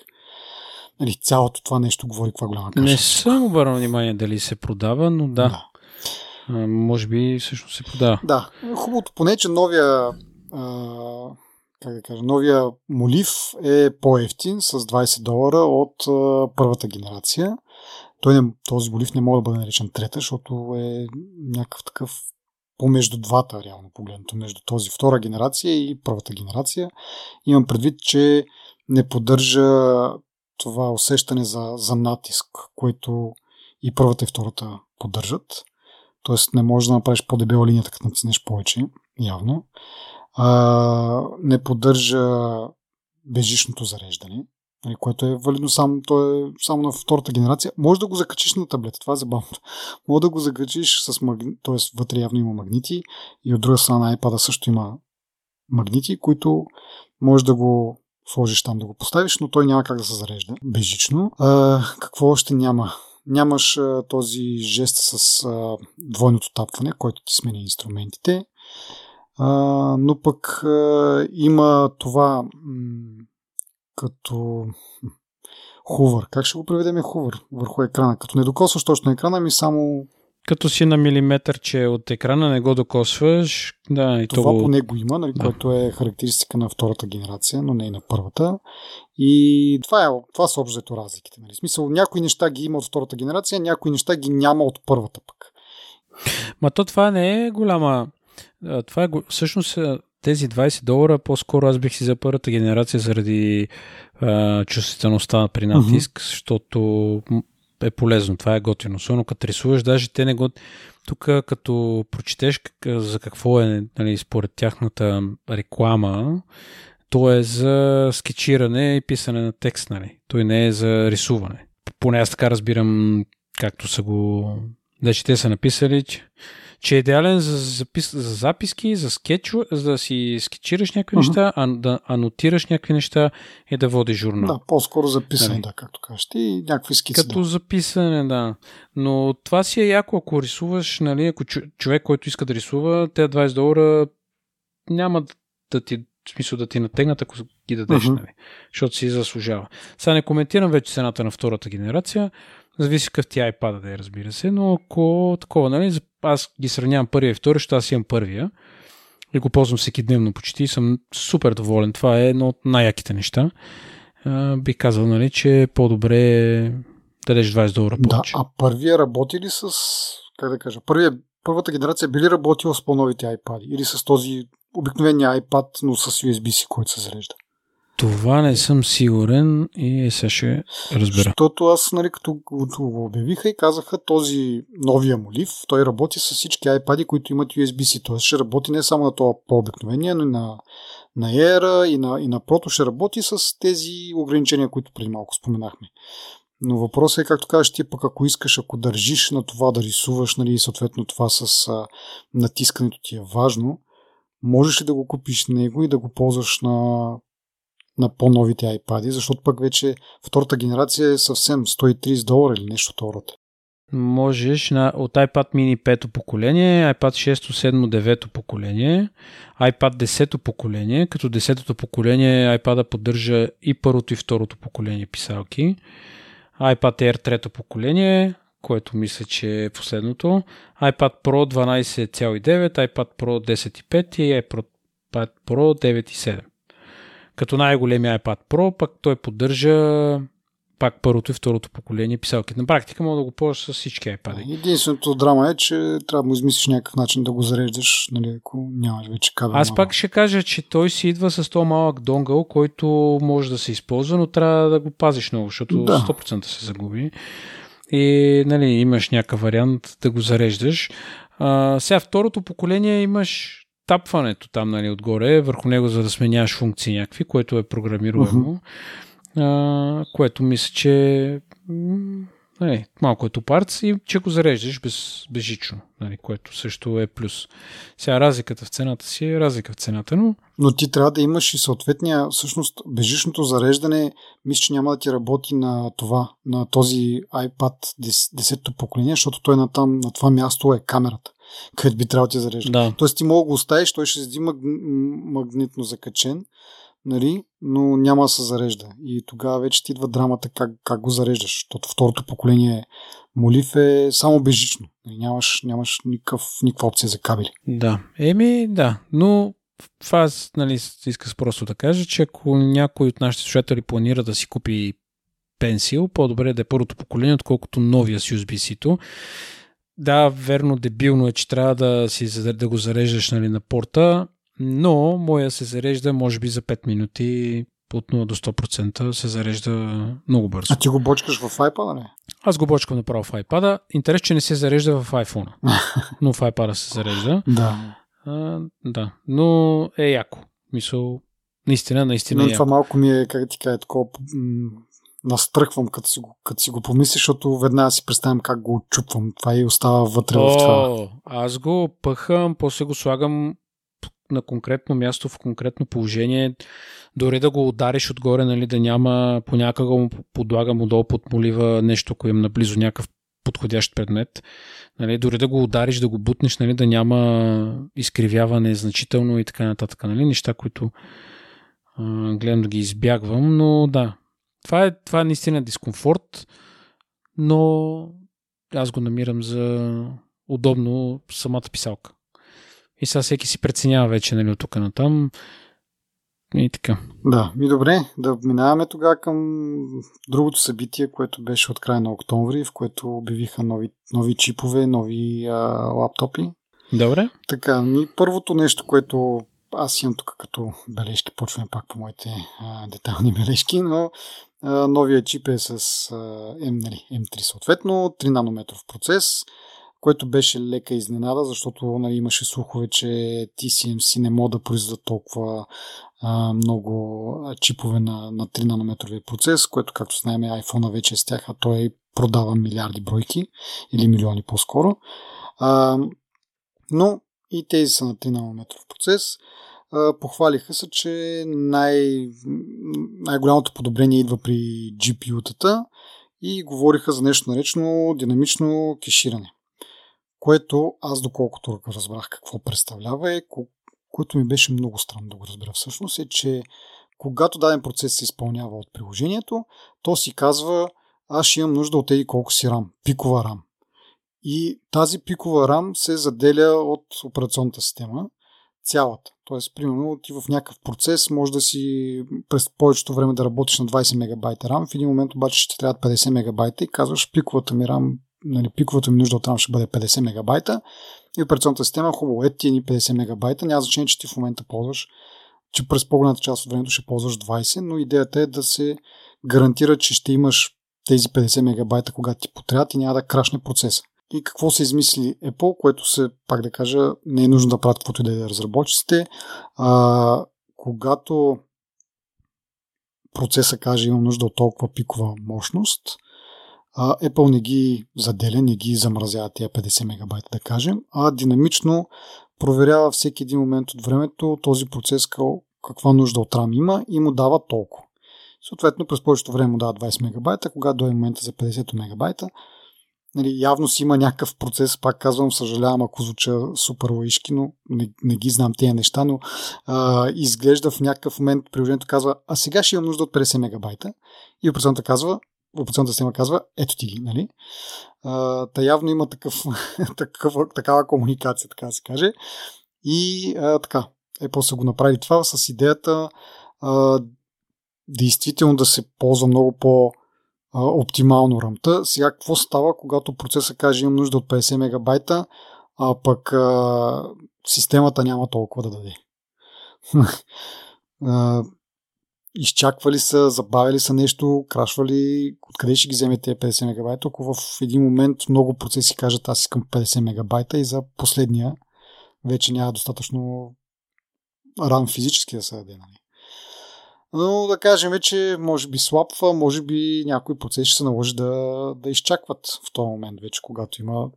Speaker 1: Нали, цялото това нещо говори каква голяма каша.
Speaker 2: Не съм обърнал внимание дали се продава, но да. да. А, може би всъщност се продава.
Speaker 1: Да. Хубавото поне, че новия а, как да кажа, новия молив е по-ефтин с 20 долара от а, първата генерация. Той не, този молив не може да бъде наречен трета, защото е някакъв такъв по-между двата, реално погледнато, между този втора генерация и първата генерация. Имам предвид, че не поддържа това усещане за, за натиск, което и първата и втората поддържат. Тоест не можеш да направиш по-дебела линията, като натиснеш повече, явно. А, не поддържа безжичното зареждане което е валидно само, то е само на втората генерация. Може да го закачиш на таблета, това е забавно. Може да го закачиш с магнити, т.е. вътре явно има магнити и от друга страна на iPad също има магнити, които може да го сложиш там да го поставиш, но той няма как да се зарежда безжично. А, какво още няма? Нямаш а, този жест с а, двойното тапване, който ти сменя инструментите. А, но пък а, има това м- като хувър. Как ще го преведеме хувър върху екрана? Като не докосваш точно екрана, ми само...
Speaker 2: Като си на милиметър, че от екрана не го докосваш, да, и
Speaker 1: това
Speaker 2: го...
Speaker 1: по него има, нали, да. което е характеристика на втората генерация, но не и на първата. И това, е, това са общо разликите. Нали. В смисъл, някои неща ги има от втората генерация, някои неща ги няма от първата пък.
Speaker 2: Ма то това не е голяма... Това е, всъщност тези 20 долара, по-скоро аз бих си за първата генерация заради а, чувствителността при натиск, mm-hmm. защото е полезно. Това е готино. Особено като рисуваш, даже те не го... Тук като прочетеш за какво е нали, според тяхната реклама, то е за скетчиране и писане на текст, нали? Той не е за рисуване. Поне аз така разбирам както са го... Значи те са написали, че че е идеален за, запис, за записки, за скетч, за да си скетчираш някакви uh-huh. неща, а да анотираш някакви неща и да водиш журнал.
Speaker 1: Да, по-скоро записане, да, нали? да както кажеш и някакви скици.
Speaker 2: Като да. записане, да. Но това си е яко, ако рисуваш, нали, ако човек, който иска да рисува, те 20 долара няма да ти, в смисъл да ти натегнат, ако ги дадеш, uh-huh. нали? Защото си заслужава. Сега не коментирам вече цената на втората генерация. Зависи какъв ти iPad да е, разбира се, но ако такова, нали, аз ги сравнявам първия и втория, защото аз имам първия и го ползвам всеки дневно почти и съм супер доволен. Това е едно от най-яките неща. Uh, бих казал, нали, че е по-добре да дадеш 20 долара повече.
Speaker 1: Да, а първия работи ли с, как да кажа, първия, първата генерация били работила с по-новите iPad или с този обикновения iPad, но с USB-C, който се зарежда?
Speaker 2: Това не съм сигурен и сега ще разбера.
Speaker 1: Защото аз, нали, като го обявиха и казаха този новия молив, той работи с всички iPad, които имат USB-C. Т.е. ще работи не само на това по-обикновения, но и на, на Air и на, и на Proto ще работи с тези ограничения, които преди малко споменахме. Но въпросът е, както кажеш, ти пък ако искаш, ако държиш на това да рисуваш, нали, и съответно това с а, натискането ти е важно, можеш ли да го купиш него и да го ползваш на, на по-новите iPad, защото пък вече втората генерация е съвсем 130 долара или нещо от рода.
Speaker 2: Можеш на, от iPad mini 5 поколение, iPad 6, 7, 9 поколение, iPad 10 поколение, като 10 поколение iPad поддържа и първото и второто поколение писалки iPad Air трето поколение, което мисля, че е последното, iPad Pro 12,9, iPad Pro 10,5 и iPad Pro 9,7. Като най-големия iPad Pro, пък той поддържа пак първото и второто поколение писалки. На практика мога да го ползваш с всички iPad.
Speaker 1: Единственото драма е, че трябва да му измислиш някакъв начин да го зареждаш, нали, ако нямаш вече кабел.
Speaker 2: Аз пак ще кажа, че той си идва с този малък донгъл, който може да се използва, но трябва да го пазиш много, защото да. 100% се загуби. И нали, имаш някакъв вариант да го зареждаш. А, сега второто поколение имаш тапването там нали, отгоре, върху него за да сменяваш функции някакви, което е програмируемо. Uh-huh а, което мисля, че нали, малко е топарц и че го зареждаш без, безжично, нали, което също е плюс. Сега разликата в цената си е разлика в цената, но...
Speaker 1: Но ти трябва да имаш и съответния, всъщност, безжичното зареждане, мисля, че няма да ти работи на това, на този iPad 10-то поколение, защото той на, там, на това място е камерата където би трябвало да ти зарежда.
Speaker 2: Да.
Speaker 1: Тоест ти мога да го оставиш, той ще седи магнитно закачен, нали, но няма да се зарежда. И тогава вече ти идва драмата как, как го зареждаш. Защото второто поколение молив е само безжично. Нали, нямаш, нямаш никакъв, никаква опция за кабели.
Speaker 2: Да, еми да, но това аз нали, исках просто да кажа, че ако някой от нашите слушатели планира да си купи пенсил, по-добре да е първото поколение, отколкото новия с USB-C-то. Да, верно, дебилно е, че трябва да, си, да го зареждаш нали, на порта, но моя се зарежда може би за 5 минути от 0 до 100% се зарежда много бързо.
Speaker 1: А ти го бочкаш в iPad, не?
Speaker 2: Аз го бочкам направо в iPad. Интерес, че не се зарежда в iPhone, но в iPad се зарежда.
Speaker 1: да.
Speaker 2: А, да, но е яко. Мисъл, наистина, наистина
Speaker 1: но
Speaker 2: е
Speaker 1: това
Speaker 2: яко.
Speaker 1: малко ми е, как ти кажа, такова настръхвам, като си, го, като си го помисля, защото веднага си представям как го чупвам. Това и остава вътре
Speaker 2: О,
Speaker 1: в това.
Speaker 2: Аз го пъхам, после го слагам на конкретно място, в конкретно положение, дори да го удариш отгоре, нали, да няма понякога му подлагам отдолу под молива нещо, ако им наблизо някакъв подходящ предмет. Нали, дори да го удариш, да го бутнеш, нали, да няма изкривяване значително и така нататък. Нали, неща, които а, гледам да ги избягвам, но да. Това е, това е наистина дискомфорт, но аз го намирам за удобно самата писалка. И сега всеки си преценява вече, нали, от тук на там. И така.
Speaker 1: Да, ми добре, да минаваме тогава към другото събитие, което беше от края на октомври, в което обявиха нови, нови чипове, нови а, лаптопи.
Speaker 2: Добре.
Speaker 1: Така, ми първото нещо, което аз имам тук като бележки, почваме пак по моите а, детални бележки, но а, новия чип е с а, M, нали, M3 съответно, 3 нанометров процес, което беше лека изненада, защото нали, имаше слухове, че TCMC не могат да произведат толкова а, много чипове на, на 3 нанометрови процес, което както знаем iPhone вече е с тях, а той продава милиарди бройки или милиони по-скоро. А, но и тези са на 3 нанометров процес. Похвалиха се, че най- най-голямото подобрение идва при GPU-тата и говориха за нещо наречено динамично кеширане което аз доколкото разбрах какво представлява е, което ми беше много странно да го разбера всъщност, е, че когато даден процес се изпълнява от приложението, то си казва, аз имам нужда от еди колко си RAM, пикова RAM. И тази пикова RAM се заделя от операционната система, цялата. Тоест, примерно, ти в някакъв процес може да си през повечето време да работиш на 20 мегабайта RAM, в един момент обаче ще трябва 50 мегабайта и казваш, пиковата ми RAM, нали, пиковата ми нужда от RAM ще бъде 50 мегабайта и операционната система, хубаво, е ти ни 50 мегабайта, няма значение, че ти в момента ползваш, че през по-голямата част от времето ще ползваш 20, но идеята е да се гарантира, че ще имаш тези 50 мегабайта, когато ти потрябват и няма да крашне процеса. И какво се измисли Apple, което се, пак да кажа, не е нужно да правят каквото и да е разработчиците. А, когато процеса каже имам нужда от толкова пикова мощност, а, Apple не ги заделя, не ги замразява тия 50 мегабайта, да кажем, а динамично проверява всеки един момент от времето този процес каква нужда от RAM има и му дава толкова. Съответно, през повечето време му дава 20 мегабайта, когато дойде момента за 50 мегабайта, нали, явно си има някакъв процес, пак казвам, съжалявам ако звуча супер лаишки, но не, не ги знам тези неща, но а, изглежда в някакъв момент приложението казва, а сега ще имам нужда от 50 мегабайта и операционната казва, операционната система казва, ето ти ги, нали? А, та явно има такъв, такъв, такава комуникация, така да се каже. И а, така, Apple са го направили това с идеята а, действително да се ползва много по- оптимално ръмта. Сега какво става, когато процеса каже имам нужда от 50 мегабайта, а пък а, системата няма толкова да даде. изчаквали са, забавили са нещо, крашвали, откъде ще ги вземе тези 50 мегабайта, ако в един момент много процеси кажат аз искам 50 мегабайта и за последния вече няма достатъчно ран физически да се даде. Нали? Но да кажем, че може би слабва, може би някои процеси ще се наложи да, да изчакват в този момент вече, когато има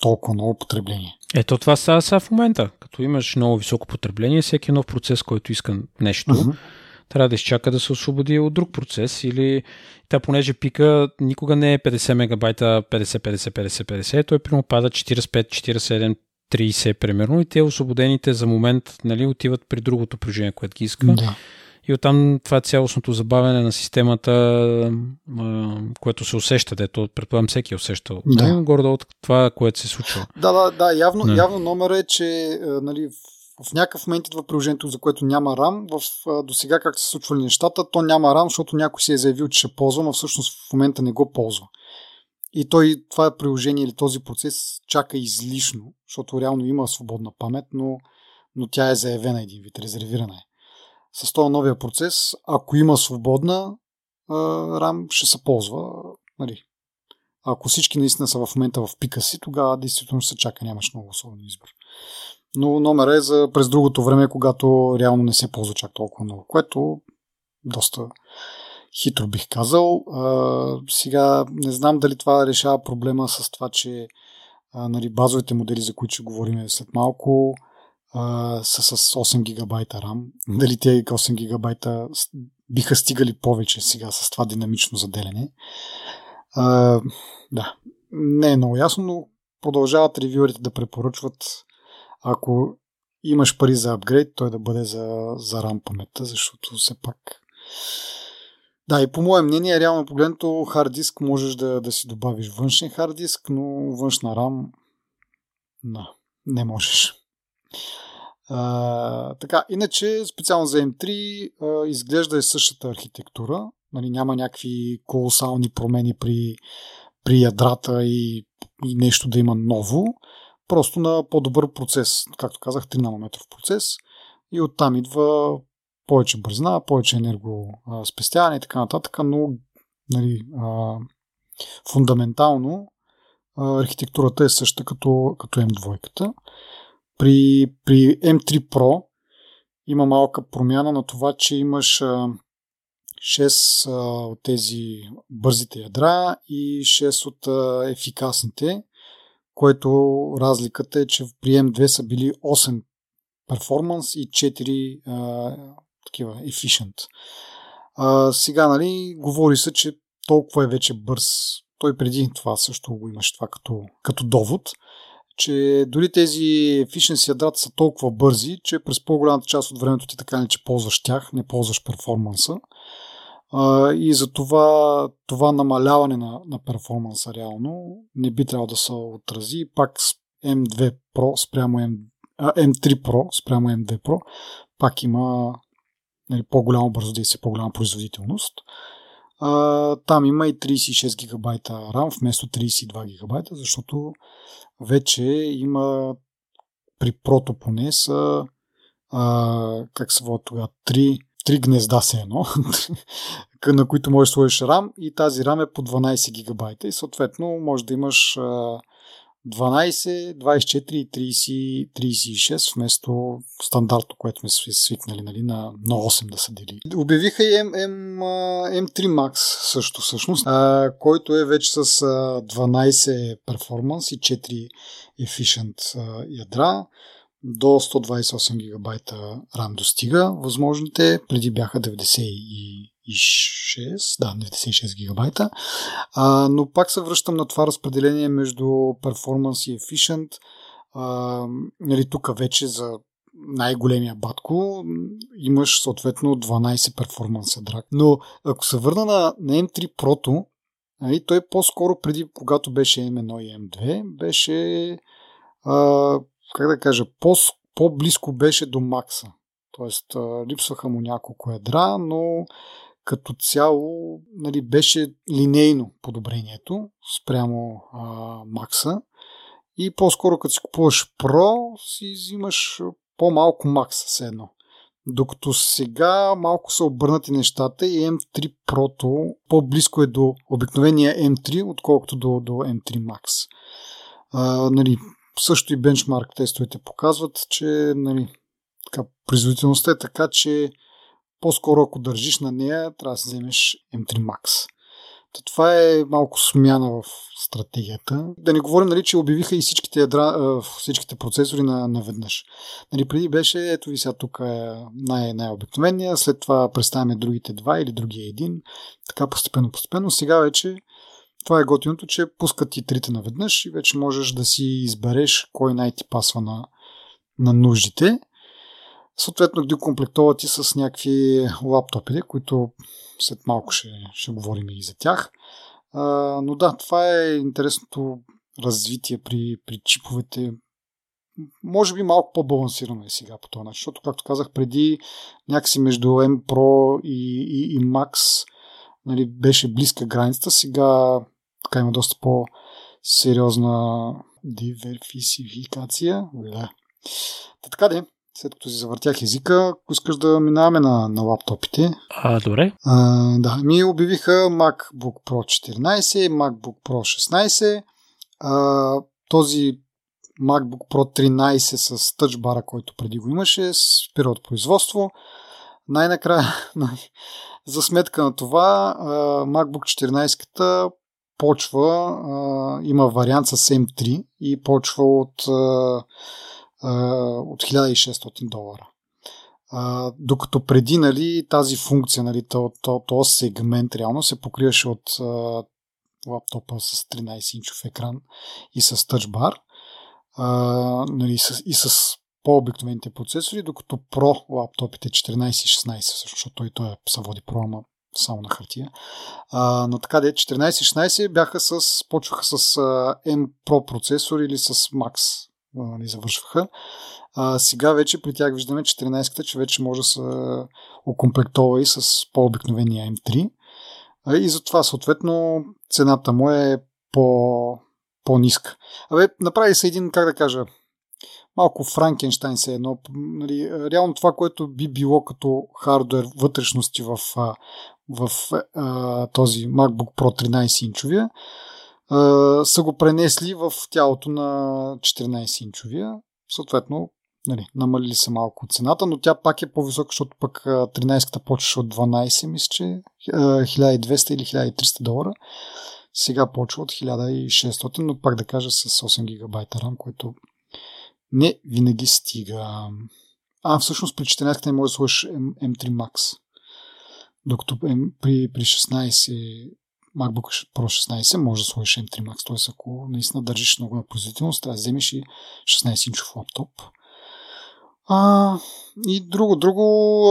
Speaker 1: толкова много потребление.
Speaker 2: Ето това са, са в момента. Като имаш много високо потребление, всеки нов процес, който иска нещо, uh-huh. трябва да изчака да се освободи от друг процес или та, понеже пика никога не е 50 мегабайта 50, 50, 50, 50, той прямо пада 45, 47, 30 примерно и те освободените за момент нали, отиват при другото приложение, което ги иска. Да. И оттам това е цялостното забавяне на системата, което се усеща, дето предполагам всеки е усещал. Да. Горе от това, което се случва.
Speaker 1: Да, да, да. Явно, да. явно номер е, че нали, в, някакъв момент идва приложението, за което няма RAM. В, до сега, както се случвали нещата, то няма RAM, защото някой си е заявил, че ще ползва, но всъщност в момента не го ползва. И той, това е приложение или този процес чака излишно, защото реално има свободна памет, но, но тя е заявена един вид, резервирана е с този новия процес, ако има свободна RAM, ще се ползва. Нали. Ако всички наистина са в момента в пика си, тогава действително ще се чака, нямаш много особен избор. Но номер е за през другото време, когато реално не се ползва чак толкова много, което доста хитро бих казал. А, сега не знам дали това решава проблема с това, че а, нали, базовите модели, за които ще говорим след малко, а, са с 8 гигабайта RAM. Дали тези 8 гигабайта биха стигали повече сега с това динамично заделяне. А, да, не е много ясно, но продължават ревюерите да препоръчват ако имаш пари за апгрейд, той да бъде за, за RAM паметта, защото все пак да, и по мое мнение, реално погледнато, хард диск можеш да, да си добавиш външен хард диск, но външна RAM да, не можеш. Така, иначе специално за M3 а, изглежда е същата архитектура. Нали, няма някакви колосални промени при, при ядрата и, и нещо да има ново. Просто на по-добър процес. Както казах, 3 нанометров процес. И оттам идва повече бързина, повече енергоспестяване и така нататък, но нали, а, фундаментално архитектурата е съща като, като M2. При, при M3 Pro има малка промяна на това, че имаш 6 от тези бързите ядра и 6 от ефикасните, което разликата е, че при M2 са били 8 перформанс и 4 а, такива efficient. А, сега, нали, говори се, че толкова е вече бърз. Той преди това също го имаше това като, като довод че дори тези efficiency ядрата са толкова бързи, че през по-голямата част от времето ти така не че ползваш тях, не ползваш перформанса. И за това, това намаляване на, на перформанса реално не би трябвало да се отрази. Пак с M2 Pro спрямо M, а, M3 Pro спрямо M2 Pro пак има нали, по-голямо бързодействие, по-голяма производителност. Там има и 36 гигабайта RAM вместо 32 гигабайта, защото вече има при прото поне са а, как се води тогава, три, три гнезда се едно, на които можеш да сложиш RAM и тази RAM е по 12 гигабайта и съответно може да имаш а, 12, 24 и 30, 36 вместо стандартно, което сме свикнали нали, на, на 8 да се дели. Обявиха и M, M, M3 Max също всъщност, а, който е вече с а, 12 перформанс и 4 efficient а, ядра до 128 гигабайта RAM достига. Възможните преди бяха 96, да, 96 гигабайта. А, но пак се връщам на това разпределение между performance и efficient. А, нали, тук вече за най-големия батко имаш съответно 12 перформанс ядра. Но ако се върна на, на M3 Pro, нали, той по-скоро преди, когато беше M1 и M2, беше а, как да кажа, по, по-близко беше до макса. Тоест, липсваха му няколко ядра, но като цяло нали, беше линейно подобрението спрямо а, макса. И по-скоро като си купуваш Pro, си взимаш по-малко макса с едно. Докато сега малко са обърнати нещата и M3 Pro по-близко е до обикновения M3, отколкото до, до M3 Max. А, нали, също и бенчмарк тестовете показват, че нали, така, производителността е така, че по-скоро ако държиш на нея, трябва да си вземеш M3 Max. То това е малко смяна в стратегията. Да не говорим, нали, че обявиха и всичките, ядра, всичките процесори на, наведнъж. Нали, преди беше, ето ви сега тук е най- най-обикновения, след това представяме другите два или другия един. Така постепенно, постепенно. Сега вече това е готиното, че пускат и трите наведнъж и вече можеш да си избереш кой най-ти пасва на, на нуждите. Съответно, ги комплектуват и с някакви лаптопи, които след малко ще, ще говорим и за тях. А, но да, това е интересното развитие при, при чиповете. Може би малко по-балансирано е сега по този начин, защото, както казах преди, някакси между M Pro и, и, и Max нали, беше близка границата, сега така има доста по-сериозна диверсификация. Да. Та така де, след като си завъртях езика, ако искаш да минаваме на, на лаптопите.
Speaker 2: А, добре.
Speaker 1: А, да, ми обявиха MacBook Pro 14, MacBook Pro 16. А, този MacBook Pro 13 с тъчбара, който преди го имаше, спира от производство. Най-накрая, за сметка на това, MacBook 14 почва, има вариант с M3 и почва от, от 1600 долара. А, докато преди нали, тази функция, нали, този сегмент реално се покриваше от а, лаптопа с 13-инчов екран и с тъчбар а, нали, с, и с по-обикновените процесори, докато Pro лаптопите 14 и 16, защото той, той се води Pro, само на хартия. А, но така де, 14-16 бяха с, почваха с а, M Pro процесор или с Max нали, завършваха. А, сега вече при тях виждаме 14-та, че вече може да се окомплектова и с по-обикновения M3. А, и затова съответно цената му е по, по-ниска. Абе, направи се един, как да кажа, малко Франкенштайн се едно. Нали, реално това, което би било като хардвер вътрешности в, в а, този MacBook Pro 13-инчовия, са го пренесли в тялото на 14-инчовия. Съответно, нали, намалили са малко цената, но тя пак е по-висока, защото пък 13-та почваше от 12, мисля, че 1200 или 1300 долара. Сега почва от 1600, но пак да кажа с 8 гигабайта RAM, което не винаги стига. А, всъщност при 14 не може да сложиш M- M3 Max. Докато при, при 16 MacBook Pro 16 може да сложиш M3 Max, т.е. ако наистина държиш много на производителност, трябва да вземеш и 16-инчов лаптоп. А, и друго, друго,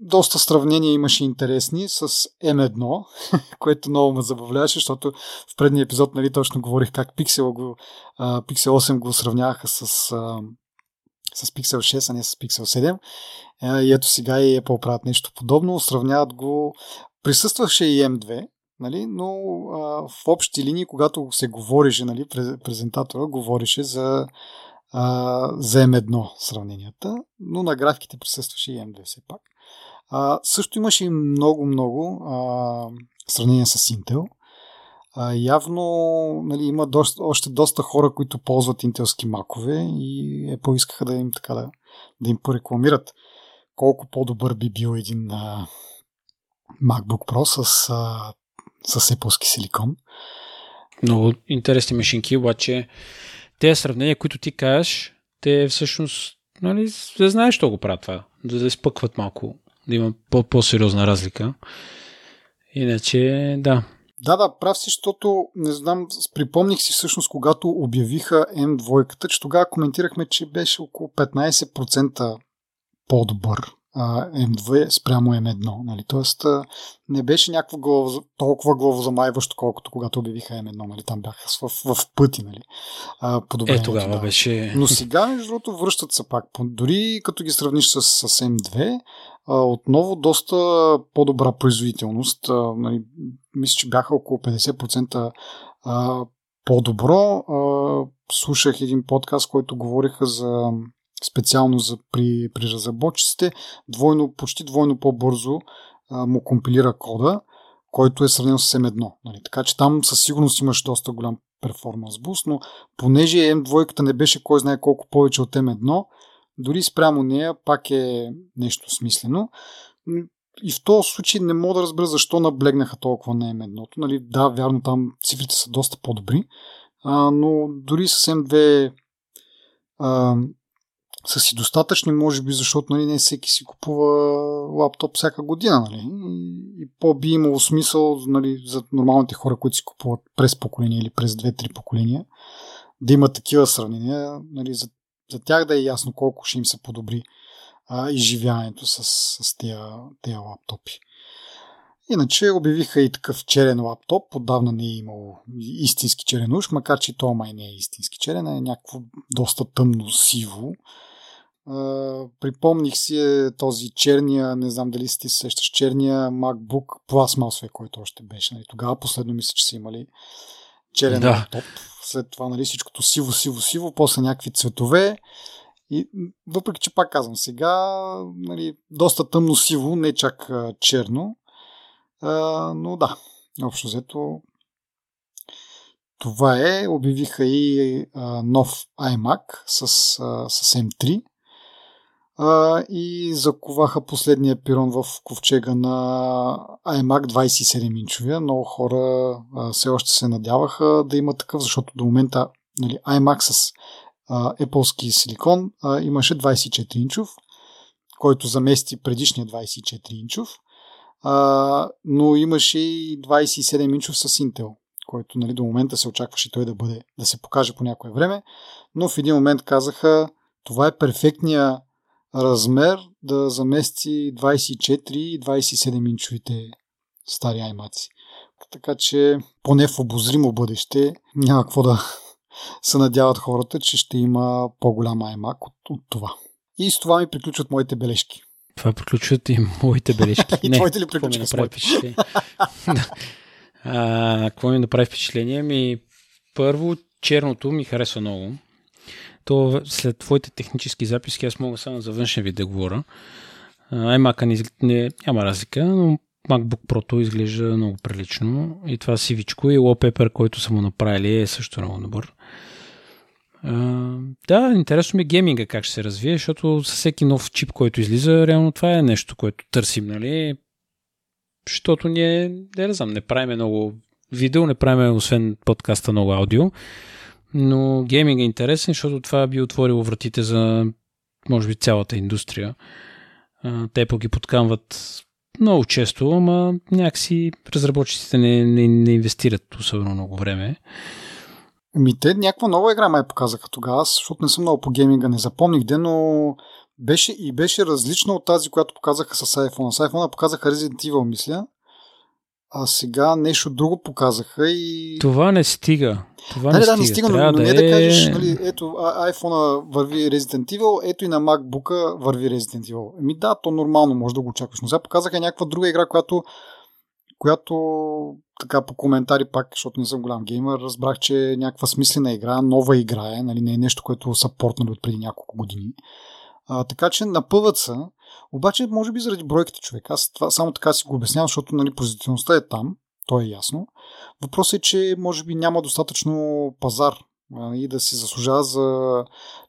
Speaker 1: доста сравнения имаше интересни с M1, което много ме забавляваше, защото в предния епизод нали, точно говорих как Pixel, го, Pixel 8 го сравняваха с, с Pixel 6, а не с Pixel 7. А, и ето сега и Apple правят нещо подобно. Сравняват го. Присъстваше и M2, нали, но а, в общи линии, когато се говореше, нали, презентатора говореше за а, за M1 сравненията, но на графиките присъстваше и M2 все пак. А, също имаше и много-много сравнения с Intel. А, явно нали, има доста, още доста хора, които ползват интелски макове и Apple искаха да им така да, да им порекламират колко по-добър би бил един а, MacBook Pro с, а, с Apple силикон.
Speaker 2: Много интересни машинки, обаче тези сравнения, които ти кажеш, те всъщност, нали, да знаеш, що го правят това. Да, да изпъкват малко, да има по-сериозна разлика. Иначе, да.
Speaker 1: Да, да, прав си, защото не знам, припомних си всъщност, когато обявиха M2, че тогава коментирахме, че беше около 15% по-добър M2 спрямо M1. Нали? Тоест не беше някаква глава, толкова главозамайващо, колкото когато обявиха M1. Нали? Там бяха в, в, пъти. Нали?
Speaker 2: е, тогава да. беше...
Speaker 1: Но сега, между другото, връщат се пак. Дори като ги сравниш с, с M2, отново доста по-добра производителност. Нали? Мисля, че бяха около 50% по-добро. Слушах един подкаст, който говориха за специално за, при, при разработчиците, двойно, почти двойно по-бързо а, му компилира кода, който е сравнен с M1. Нали? Така че там със сигурност имаш доста голям перформанс буст, но понеже M2 не беше кой знае колко повече от M1, дори спрямо нея пак е нещо смислено. И в този случай не мога да разбера защо наблегнаха толкова на M1. Нали, да, вярно, там цифрите са доста по-добри, а, но дори с M2 а, са си достатъчни, може би, защото нали, не всеки си купува лаптоп всяка година. Нали? И по-би имало смисъл нали, за нормалните хора, които си купуват през поколение или през 2-3 поколения, да има такива сравнения, нали, за, за тях да е ясно колко ще им се подобри а, изживяването с, с тези, тези лаптопи. Иначе обявиха и такъв черен лаптоп. Отдавна не е имало истински черен уж, макар че то май не е истински черен, а е някакво доста тъмно сиво припомних си е този черния, не знам дали си ти се сещаш, черния MacBook пластмасовия, който още беше. Нали. Тогава последно мисля, че са имали черен да. топ. След това нали, всичкото сиво, сиво, сиво, после някакви цветове. И въпреки, че пак казвам, сега нали, доста тъмно сиво, не чак черно. А, но да, общо взето това е. Обявиха и а, нов iMac с, а, с M3 а, и заковаха последния пирон в ковчега на iMac 27-инчовия. Много хора все още се надяваха да има такъв, защото до момента нали, iMac с а, Apple силикон а, имаше 24-инчов, който замести предишния 24-инчов, а, но имаше и 27-инчов с Intel който нали, до момента се очакваше той да бъде, да се покаже по някое време, но в един момент казаха, това е перфектния размер да замести 24 и 27 инчовите стари аймаци. Така че поне в обозримо бъдеще няма какво да се надяват хората, че ще има по-голям аймак от, от това. И с това ми приключват моите бележки.
Speaker 2: Това приключват и моите бележки.
Speaker 1: и Не, твоите ли приключват с моите?
Speaker 2: какво ми направи впечатление? Ми, първо, черното ми харесва много то след твоите технически записки аз мога само за външен вид да говоря. iMac не, не, няма разлика, но MacBook Pro изглежда много прилично и това сивичко и wallpaper, който са му направили е също много добър. Uh, да, интересно ми е гейминга как ще се развие, защото с всеки нов чип, който излиза, реално това е нещо, което търсим, нали? Защото ние, не знам, не правиме много видео, не правиме освен подкаста много аудио но гейминг е интересен, защото това би отворило вратите за може би цялата индустрия. Те пък ги подкамват много често, ама някакси разработчиците не, не, не инвестират особено много време.
Speaker 1: Ми те някаква нова игра май показаха тогава, защото не съм много по гейминга, не запомних де, но беше и беше различна от тази, която показаха с iPhone. С iPhone показаха Resident Evil, мисля. А сега нещо друго показаха и...
Speaker 2: Това не стига. Това
Speaker 1: да,
Speaker 2: не
Speaker 1: да,
Speaker 2: стига.
Speaker 1: не стига, но,
Speaker 2: Трябва
Speaker 1: но
Speaker 2: да
Speaker 1: не
Speaker 2: е...
Speaker 1: да кажеш, нали, ето iPhone върви Resident Evil, ето и на MacBook върви Resident Evil. Еми да, то нормално може да го очакваш. Но сега показаха някаква друга игра, която, която така по коментари пак, защото не съм голям геймер, разбрах, че е някаква смислена игра, нова игра е, нали, не е нещо, което са портнали от преди няколко години. А, така че напъват са, обаче може би заради бройките човек. Аз това само така си го обяснявам, защото нали, производителността е там, то е ясно. Въпросът е, че може би няма достатъчно пазар и да се заслужава за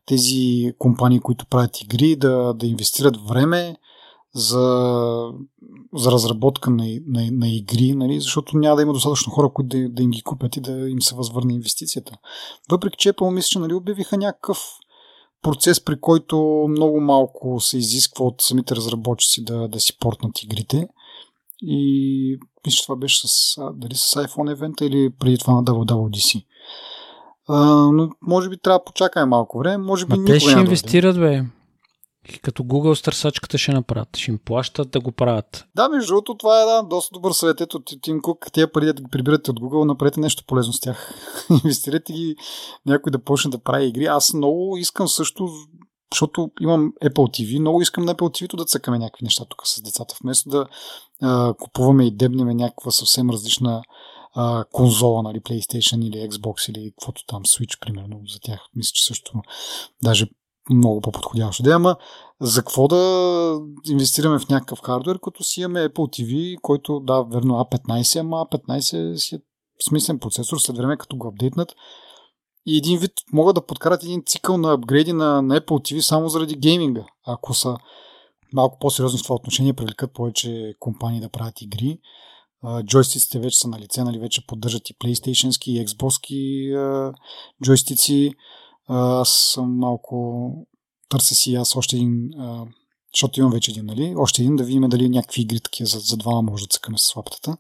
Speaker 1: тези компании, които правят игри, да, да инвестират време за, за разработка на, на, на игри, нали? защото няма да има достатъчно хора, които да, да им ги купят и да им се възвърне инвестицията. Въпреки, че Apple мисля, че нали, обявиха някакъв процес, при който много малко се изисква от самите разработчици да, да си портнат игрите. И мисля, това беше с, дали с iPhone евента или преди това на WWDC. А, но може би трябва да почакаме малко време. Може би
Speaker 2: Ма те ще инвестират, бе. Като Google с търсачката ще направят. Ще им плащат да го правят.
Speaker 1: Да, между другото, това е да, доста добър съвет. Ето, Тим Кук, тия пари да ги прибирате от Google, направете нещо полезно с тях. Инвестирайте ги някой да почне да прави игри. Аз много искам също, защото имам Apple TV, много искам на Apple TV да цъкаме някакви неща тук с децата, вместо да а, купуваме и дебнеме някаква съвсем различна а, конзола, нали, PlayStation или Xbox или каквото там, Switch, примерно, за тях. Мисля, че също даже много по-подходящо. Да, ама за какво да инвестираме в някакъв хардвер, като си имаме Apple TV, който, да, верно A15, ама A15 си е смислен процесор, след време като го апдейтнат. И един вид могат да подкарат един цикъл на апгрейди на, на Apple TV само заради гейминга. Ако са малко по-сериозни в това отношение, привлекат повече компании да правят игри. Джойстиците вече са на лице, нали, вече поддържат и PlayStation и Xbox джойстици. Аз съм малко търся си аз още един, а, защото имам вече един, нали? Още един да видим дали някакви игри такива за, за двама може да цъкаме с лаптата.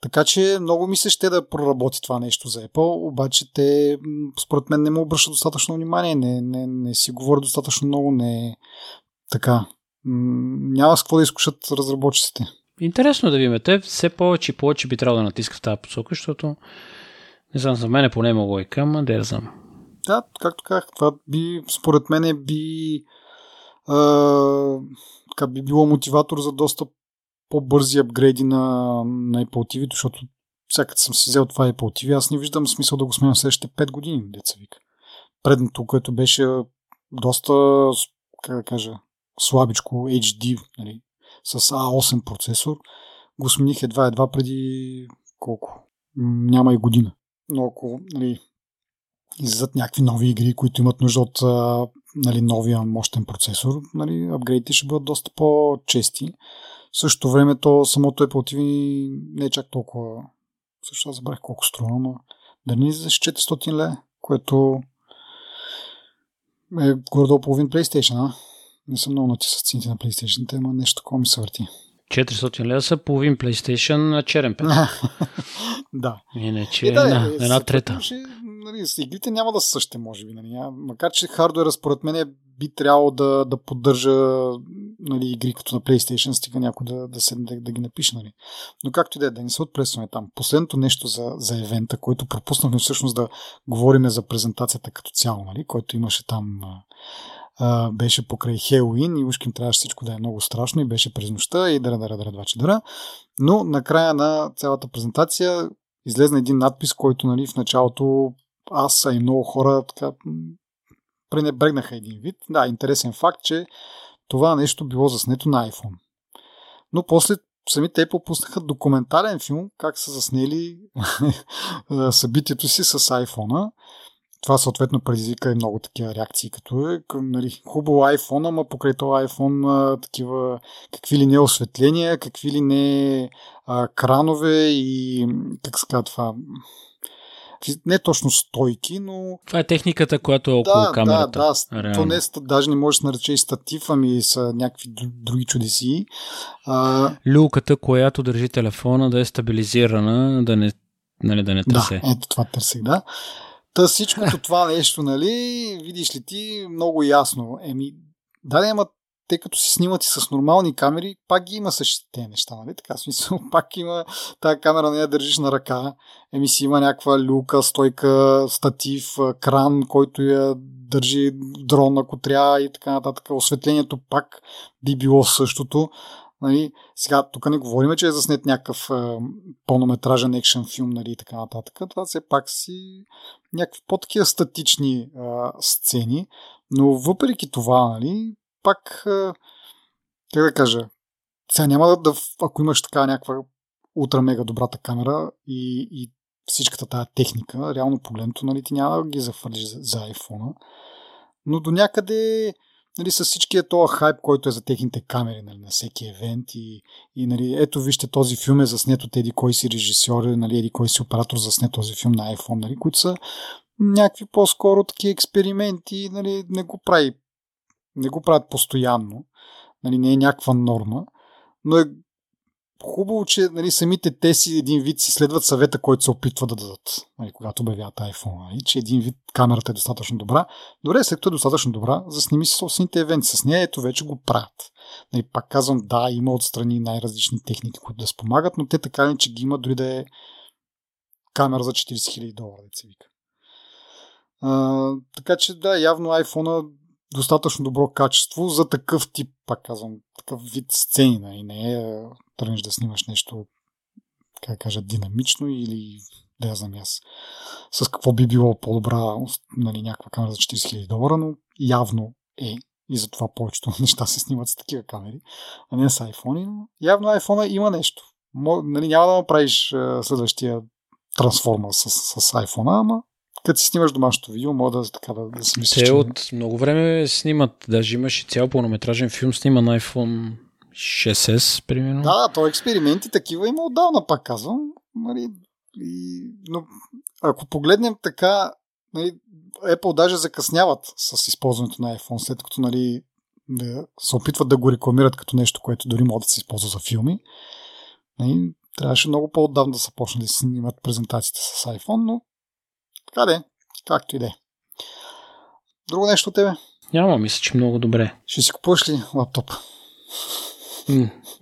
Speaker 1: Така че много ми се ще да проработи това нещо за Apple, обаче те според мен не му обръщат достатъчно внимание, не, не, не си говорят достатъчно много, не така. Няма с какво да изкушат разработчиците.
Speaker 2: Интересно да видим. Те все повече и повече би трябвало да натискат в тази посока, защото не знам, за мен е поне има лойка, ама да знам.
Speaker 1: Да, както казах, това би, според мен би, а, така, би било мотиватор за доста по-бързи апгрейди на, на Apple TV, защото всяка съм си взел това Apple TV, аз не виждам смисъл да го сменям следващите 5 години, деца вика. Предното, което беше доста, как да кажа, слабичко HD, нали, с A8 процесор, го смених едва-едва преди колко? Няма и година. Но ако нали, излизат някакви нови игри, които имат нужда от нали, новия мощен процесор, нали, апгрейдите ще бъдат доста по-чести. В същото време то самото Apple TV не е чак толкова... Също аз забрах колко струва, но да не за 400 ле, което е горе половин PlayStation, а? Не съм много нати с цените на PlayStation, те има нещо такова ми се върти.
Speaker 2: 400 лева са половин PlayStation на черен пет.
Speaker 1: да.
Speaker 2: Иначе е, да, една, е, една трета.
Speaker 1: Ще, нали, игрите няма да са същите, може би. Нали. Макар, че хардуера според мен би трябвало да, да поддържа нали, игри като на PlayStation, стига някой да, да, се, да, да ги напише. Нали. Но както и да е, да не се отпресваме там. Последното нещо за, за евента, което пропуснахме всъщност да говориме за презентацията като цяло, нали, който имаше там а, беше покрай Хелуин и ушким трябваше всичко да е много страшно и беше през нощта и дара, дара, дара, два дара. Но накрая на цялата презентация излезна един надпис, който нали, в началото аз и много хора така пренебрегнаха един вид. Да, интересен факт, че това нещо било заснето на iPhone. Но после самите Apple пуснаха документален филм, как са заснели събитието си с iPhone. Това съответно предизвика и много такива реакции, като е нали, хубаво iPhone, ама покрай това iPhone такива какви ли не осветления, какви ли не а, кранове и как се казва това не точно стойки, но...
Speaker 2: Това е техниката, която е около
Speaker 1: да,
Speaker 2: камерата.
Speaker 1: Да, да, то не е, даже не може да нарече и статив, ами са някакви други чудеси. А...
Speaker 2: Люлката, която държи телефона да е стабилизирана, да не, нали, да не търсе.
Speaker 1: Да, ето това търсих, да. Та всичкото това нещо, нали, видиш ли ти, много ясно. Еми, да, ама те като се снимат и с нормални камери, пак ги има същите неща, нали? Така смисъл, пак има тази камера не я държиш на ръка, еми си има някаква люка, стойка, статив, кран, който я държи дрон, ако трябва и така нататък. Осветлението пак би било същото. Нали, сега, тук не говорим, че е заснет някакъв е, пълнометражен екшен филм нали, и така нататък. Това все пак си някакви по-такива статични е, сцени, но въпреки това, нали, пак, как да кажа, сега няма да, ако имаш така някаква ултра мега добрата камера и, и всичката тази техника, реално погледното, нали, ти няма да ги зафърлиш за, за iPhone. Но до някъде нали, с всичкия този хайп, който е за техните камери нали, на всеки евент и, и нали, ето вижте този филм е заснет от еди кой си режисьор, нали, еди кой си оператор засне този филм на iPhone, нали, които са някакви по-скоро такива експерименти, нали, не го прави не го правят постоянно, нали, не е някаква норма, но е хубаво, че нали, самите те си един вид си следват съвета, който се опитва да дадат, нали, когато обявяват iPhone, нали, че един вид камерата е достатъчно добра. Добре, след като е достатъчно добра, засними си собствените евенти с нея, ето вече го правят. Нали, пак казвам, да, има отстрани най-различни техники, които да спомагат, но те така ли, че ги има дори да е камера за 40 000 долара, да се вика. А, така че да, явно iPhone достатъчно добро качество за такъв тип, пак казвам, такъв вид сцени. Нали? Не е тръгнеш да снимаш нещо, как кажа, динамично или да я знам аз. С какво би било по-добра нали, някаква камера за 40 000 долара, но явно е. И затова повечето неща се снимат с такива камери, а не с iPhone. Но явно iPhone има нещо. нали, няма да направиш следващия трансформа с, с iPhone, ама като си снимаш домашното видео, мога да, така, да, да си мислиш.
Speaker 2: Те че... от много време снимат, даже имаш и цял пълнометражен филм, снима на iPhone 6S, примерно.
Speaker 1: Да, то експерименти такива има отдавна, пак казвам. Нали, и, но ако погледнем така, нали, Apple даже закъсняват с използването на iPhone, след като нали, да се опитват да го рекламират като нещо, което дори може да се използва за филми. Нали, трябваше много по-отдавна да са почнали да снимат презентациите с iPhone, но така де, както и де. Друго нещо от тебе?
Speaker 2: Няма, мисля, че много добре.
Speaker 1: Ще си купуваш ли лаптоп?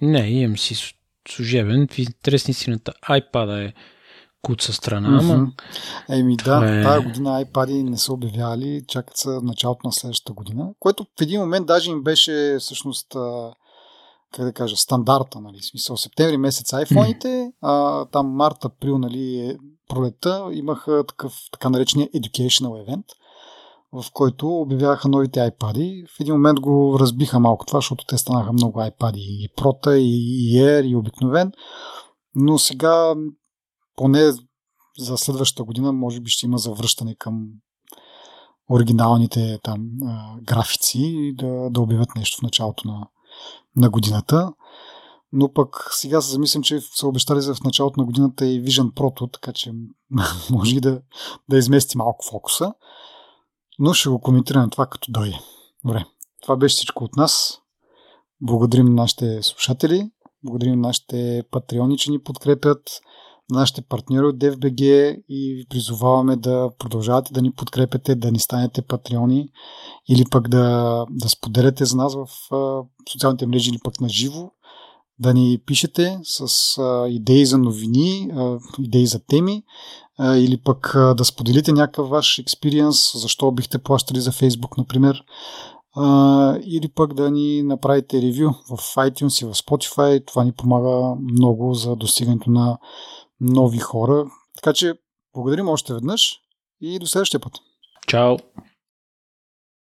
Speaker 2: Не, имам си служебен. В интересни сината iPad е куца страна, mm-hmm. ама...
Speaker 1: Еми да, е... тази година iPad не са обявяли, чакат се началото на следващата година, което в един момент даже им беше всъщност как да кажа, стандарта, нали, смисъл, септември месец iPhone-ите, а, там март, април, нали, е пролета, имаха такъв така наречения educational event, в който обявяваха новите iPad. В един момент го разбиха малко това, защото те станаха много iPad и Proта, и Air, и обикновен. Но сега, поне за следващата година, може би ще има завръщане към оригиналните там графици и да, да обявят нещо в началото на, на годината. Но пък сега се замислям, че са обещали за в началото на годината и Vision Pro, така че може и да, да измести малко фокуса. Но ще го коментираме това като дойде. Добре, това беше всичко от нас. Благодарим на нашите слушатели, благодарим на нашите патреони, че ни подкрепят, на нашите партньори от DFBG и ви призоваваме да продължавате да ни подкрепяте, да ни станете патреони или пък да, да споделяте за нас в социалните мрежи или пък на живо да ни пишете с а, идеи за новини, а, идеи за теми а, или пък а, да споделите някакъв ваш експириенс, защо бихте плащали за Facebook, например, а, или пък да ни направите ревю в iTunes и в Spotify. Това ни помага много за достигането на нови хора. Така че благодарим още веднъж и до следващия път.
Speaker 2: Чао!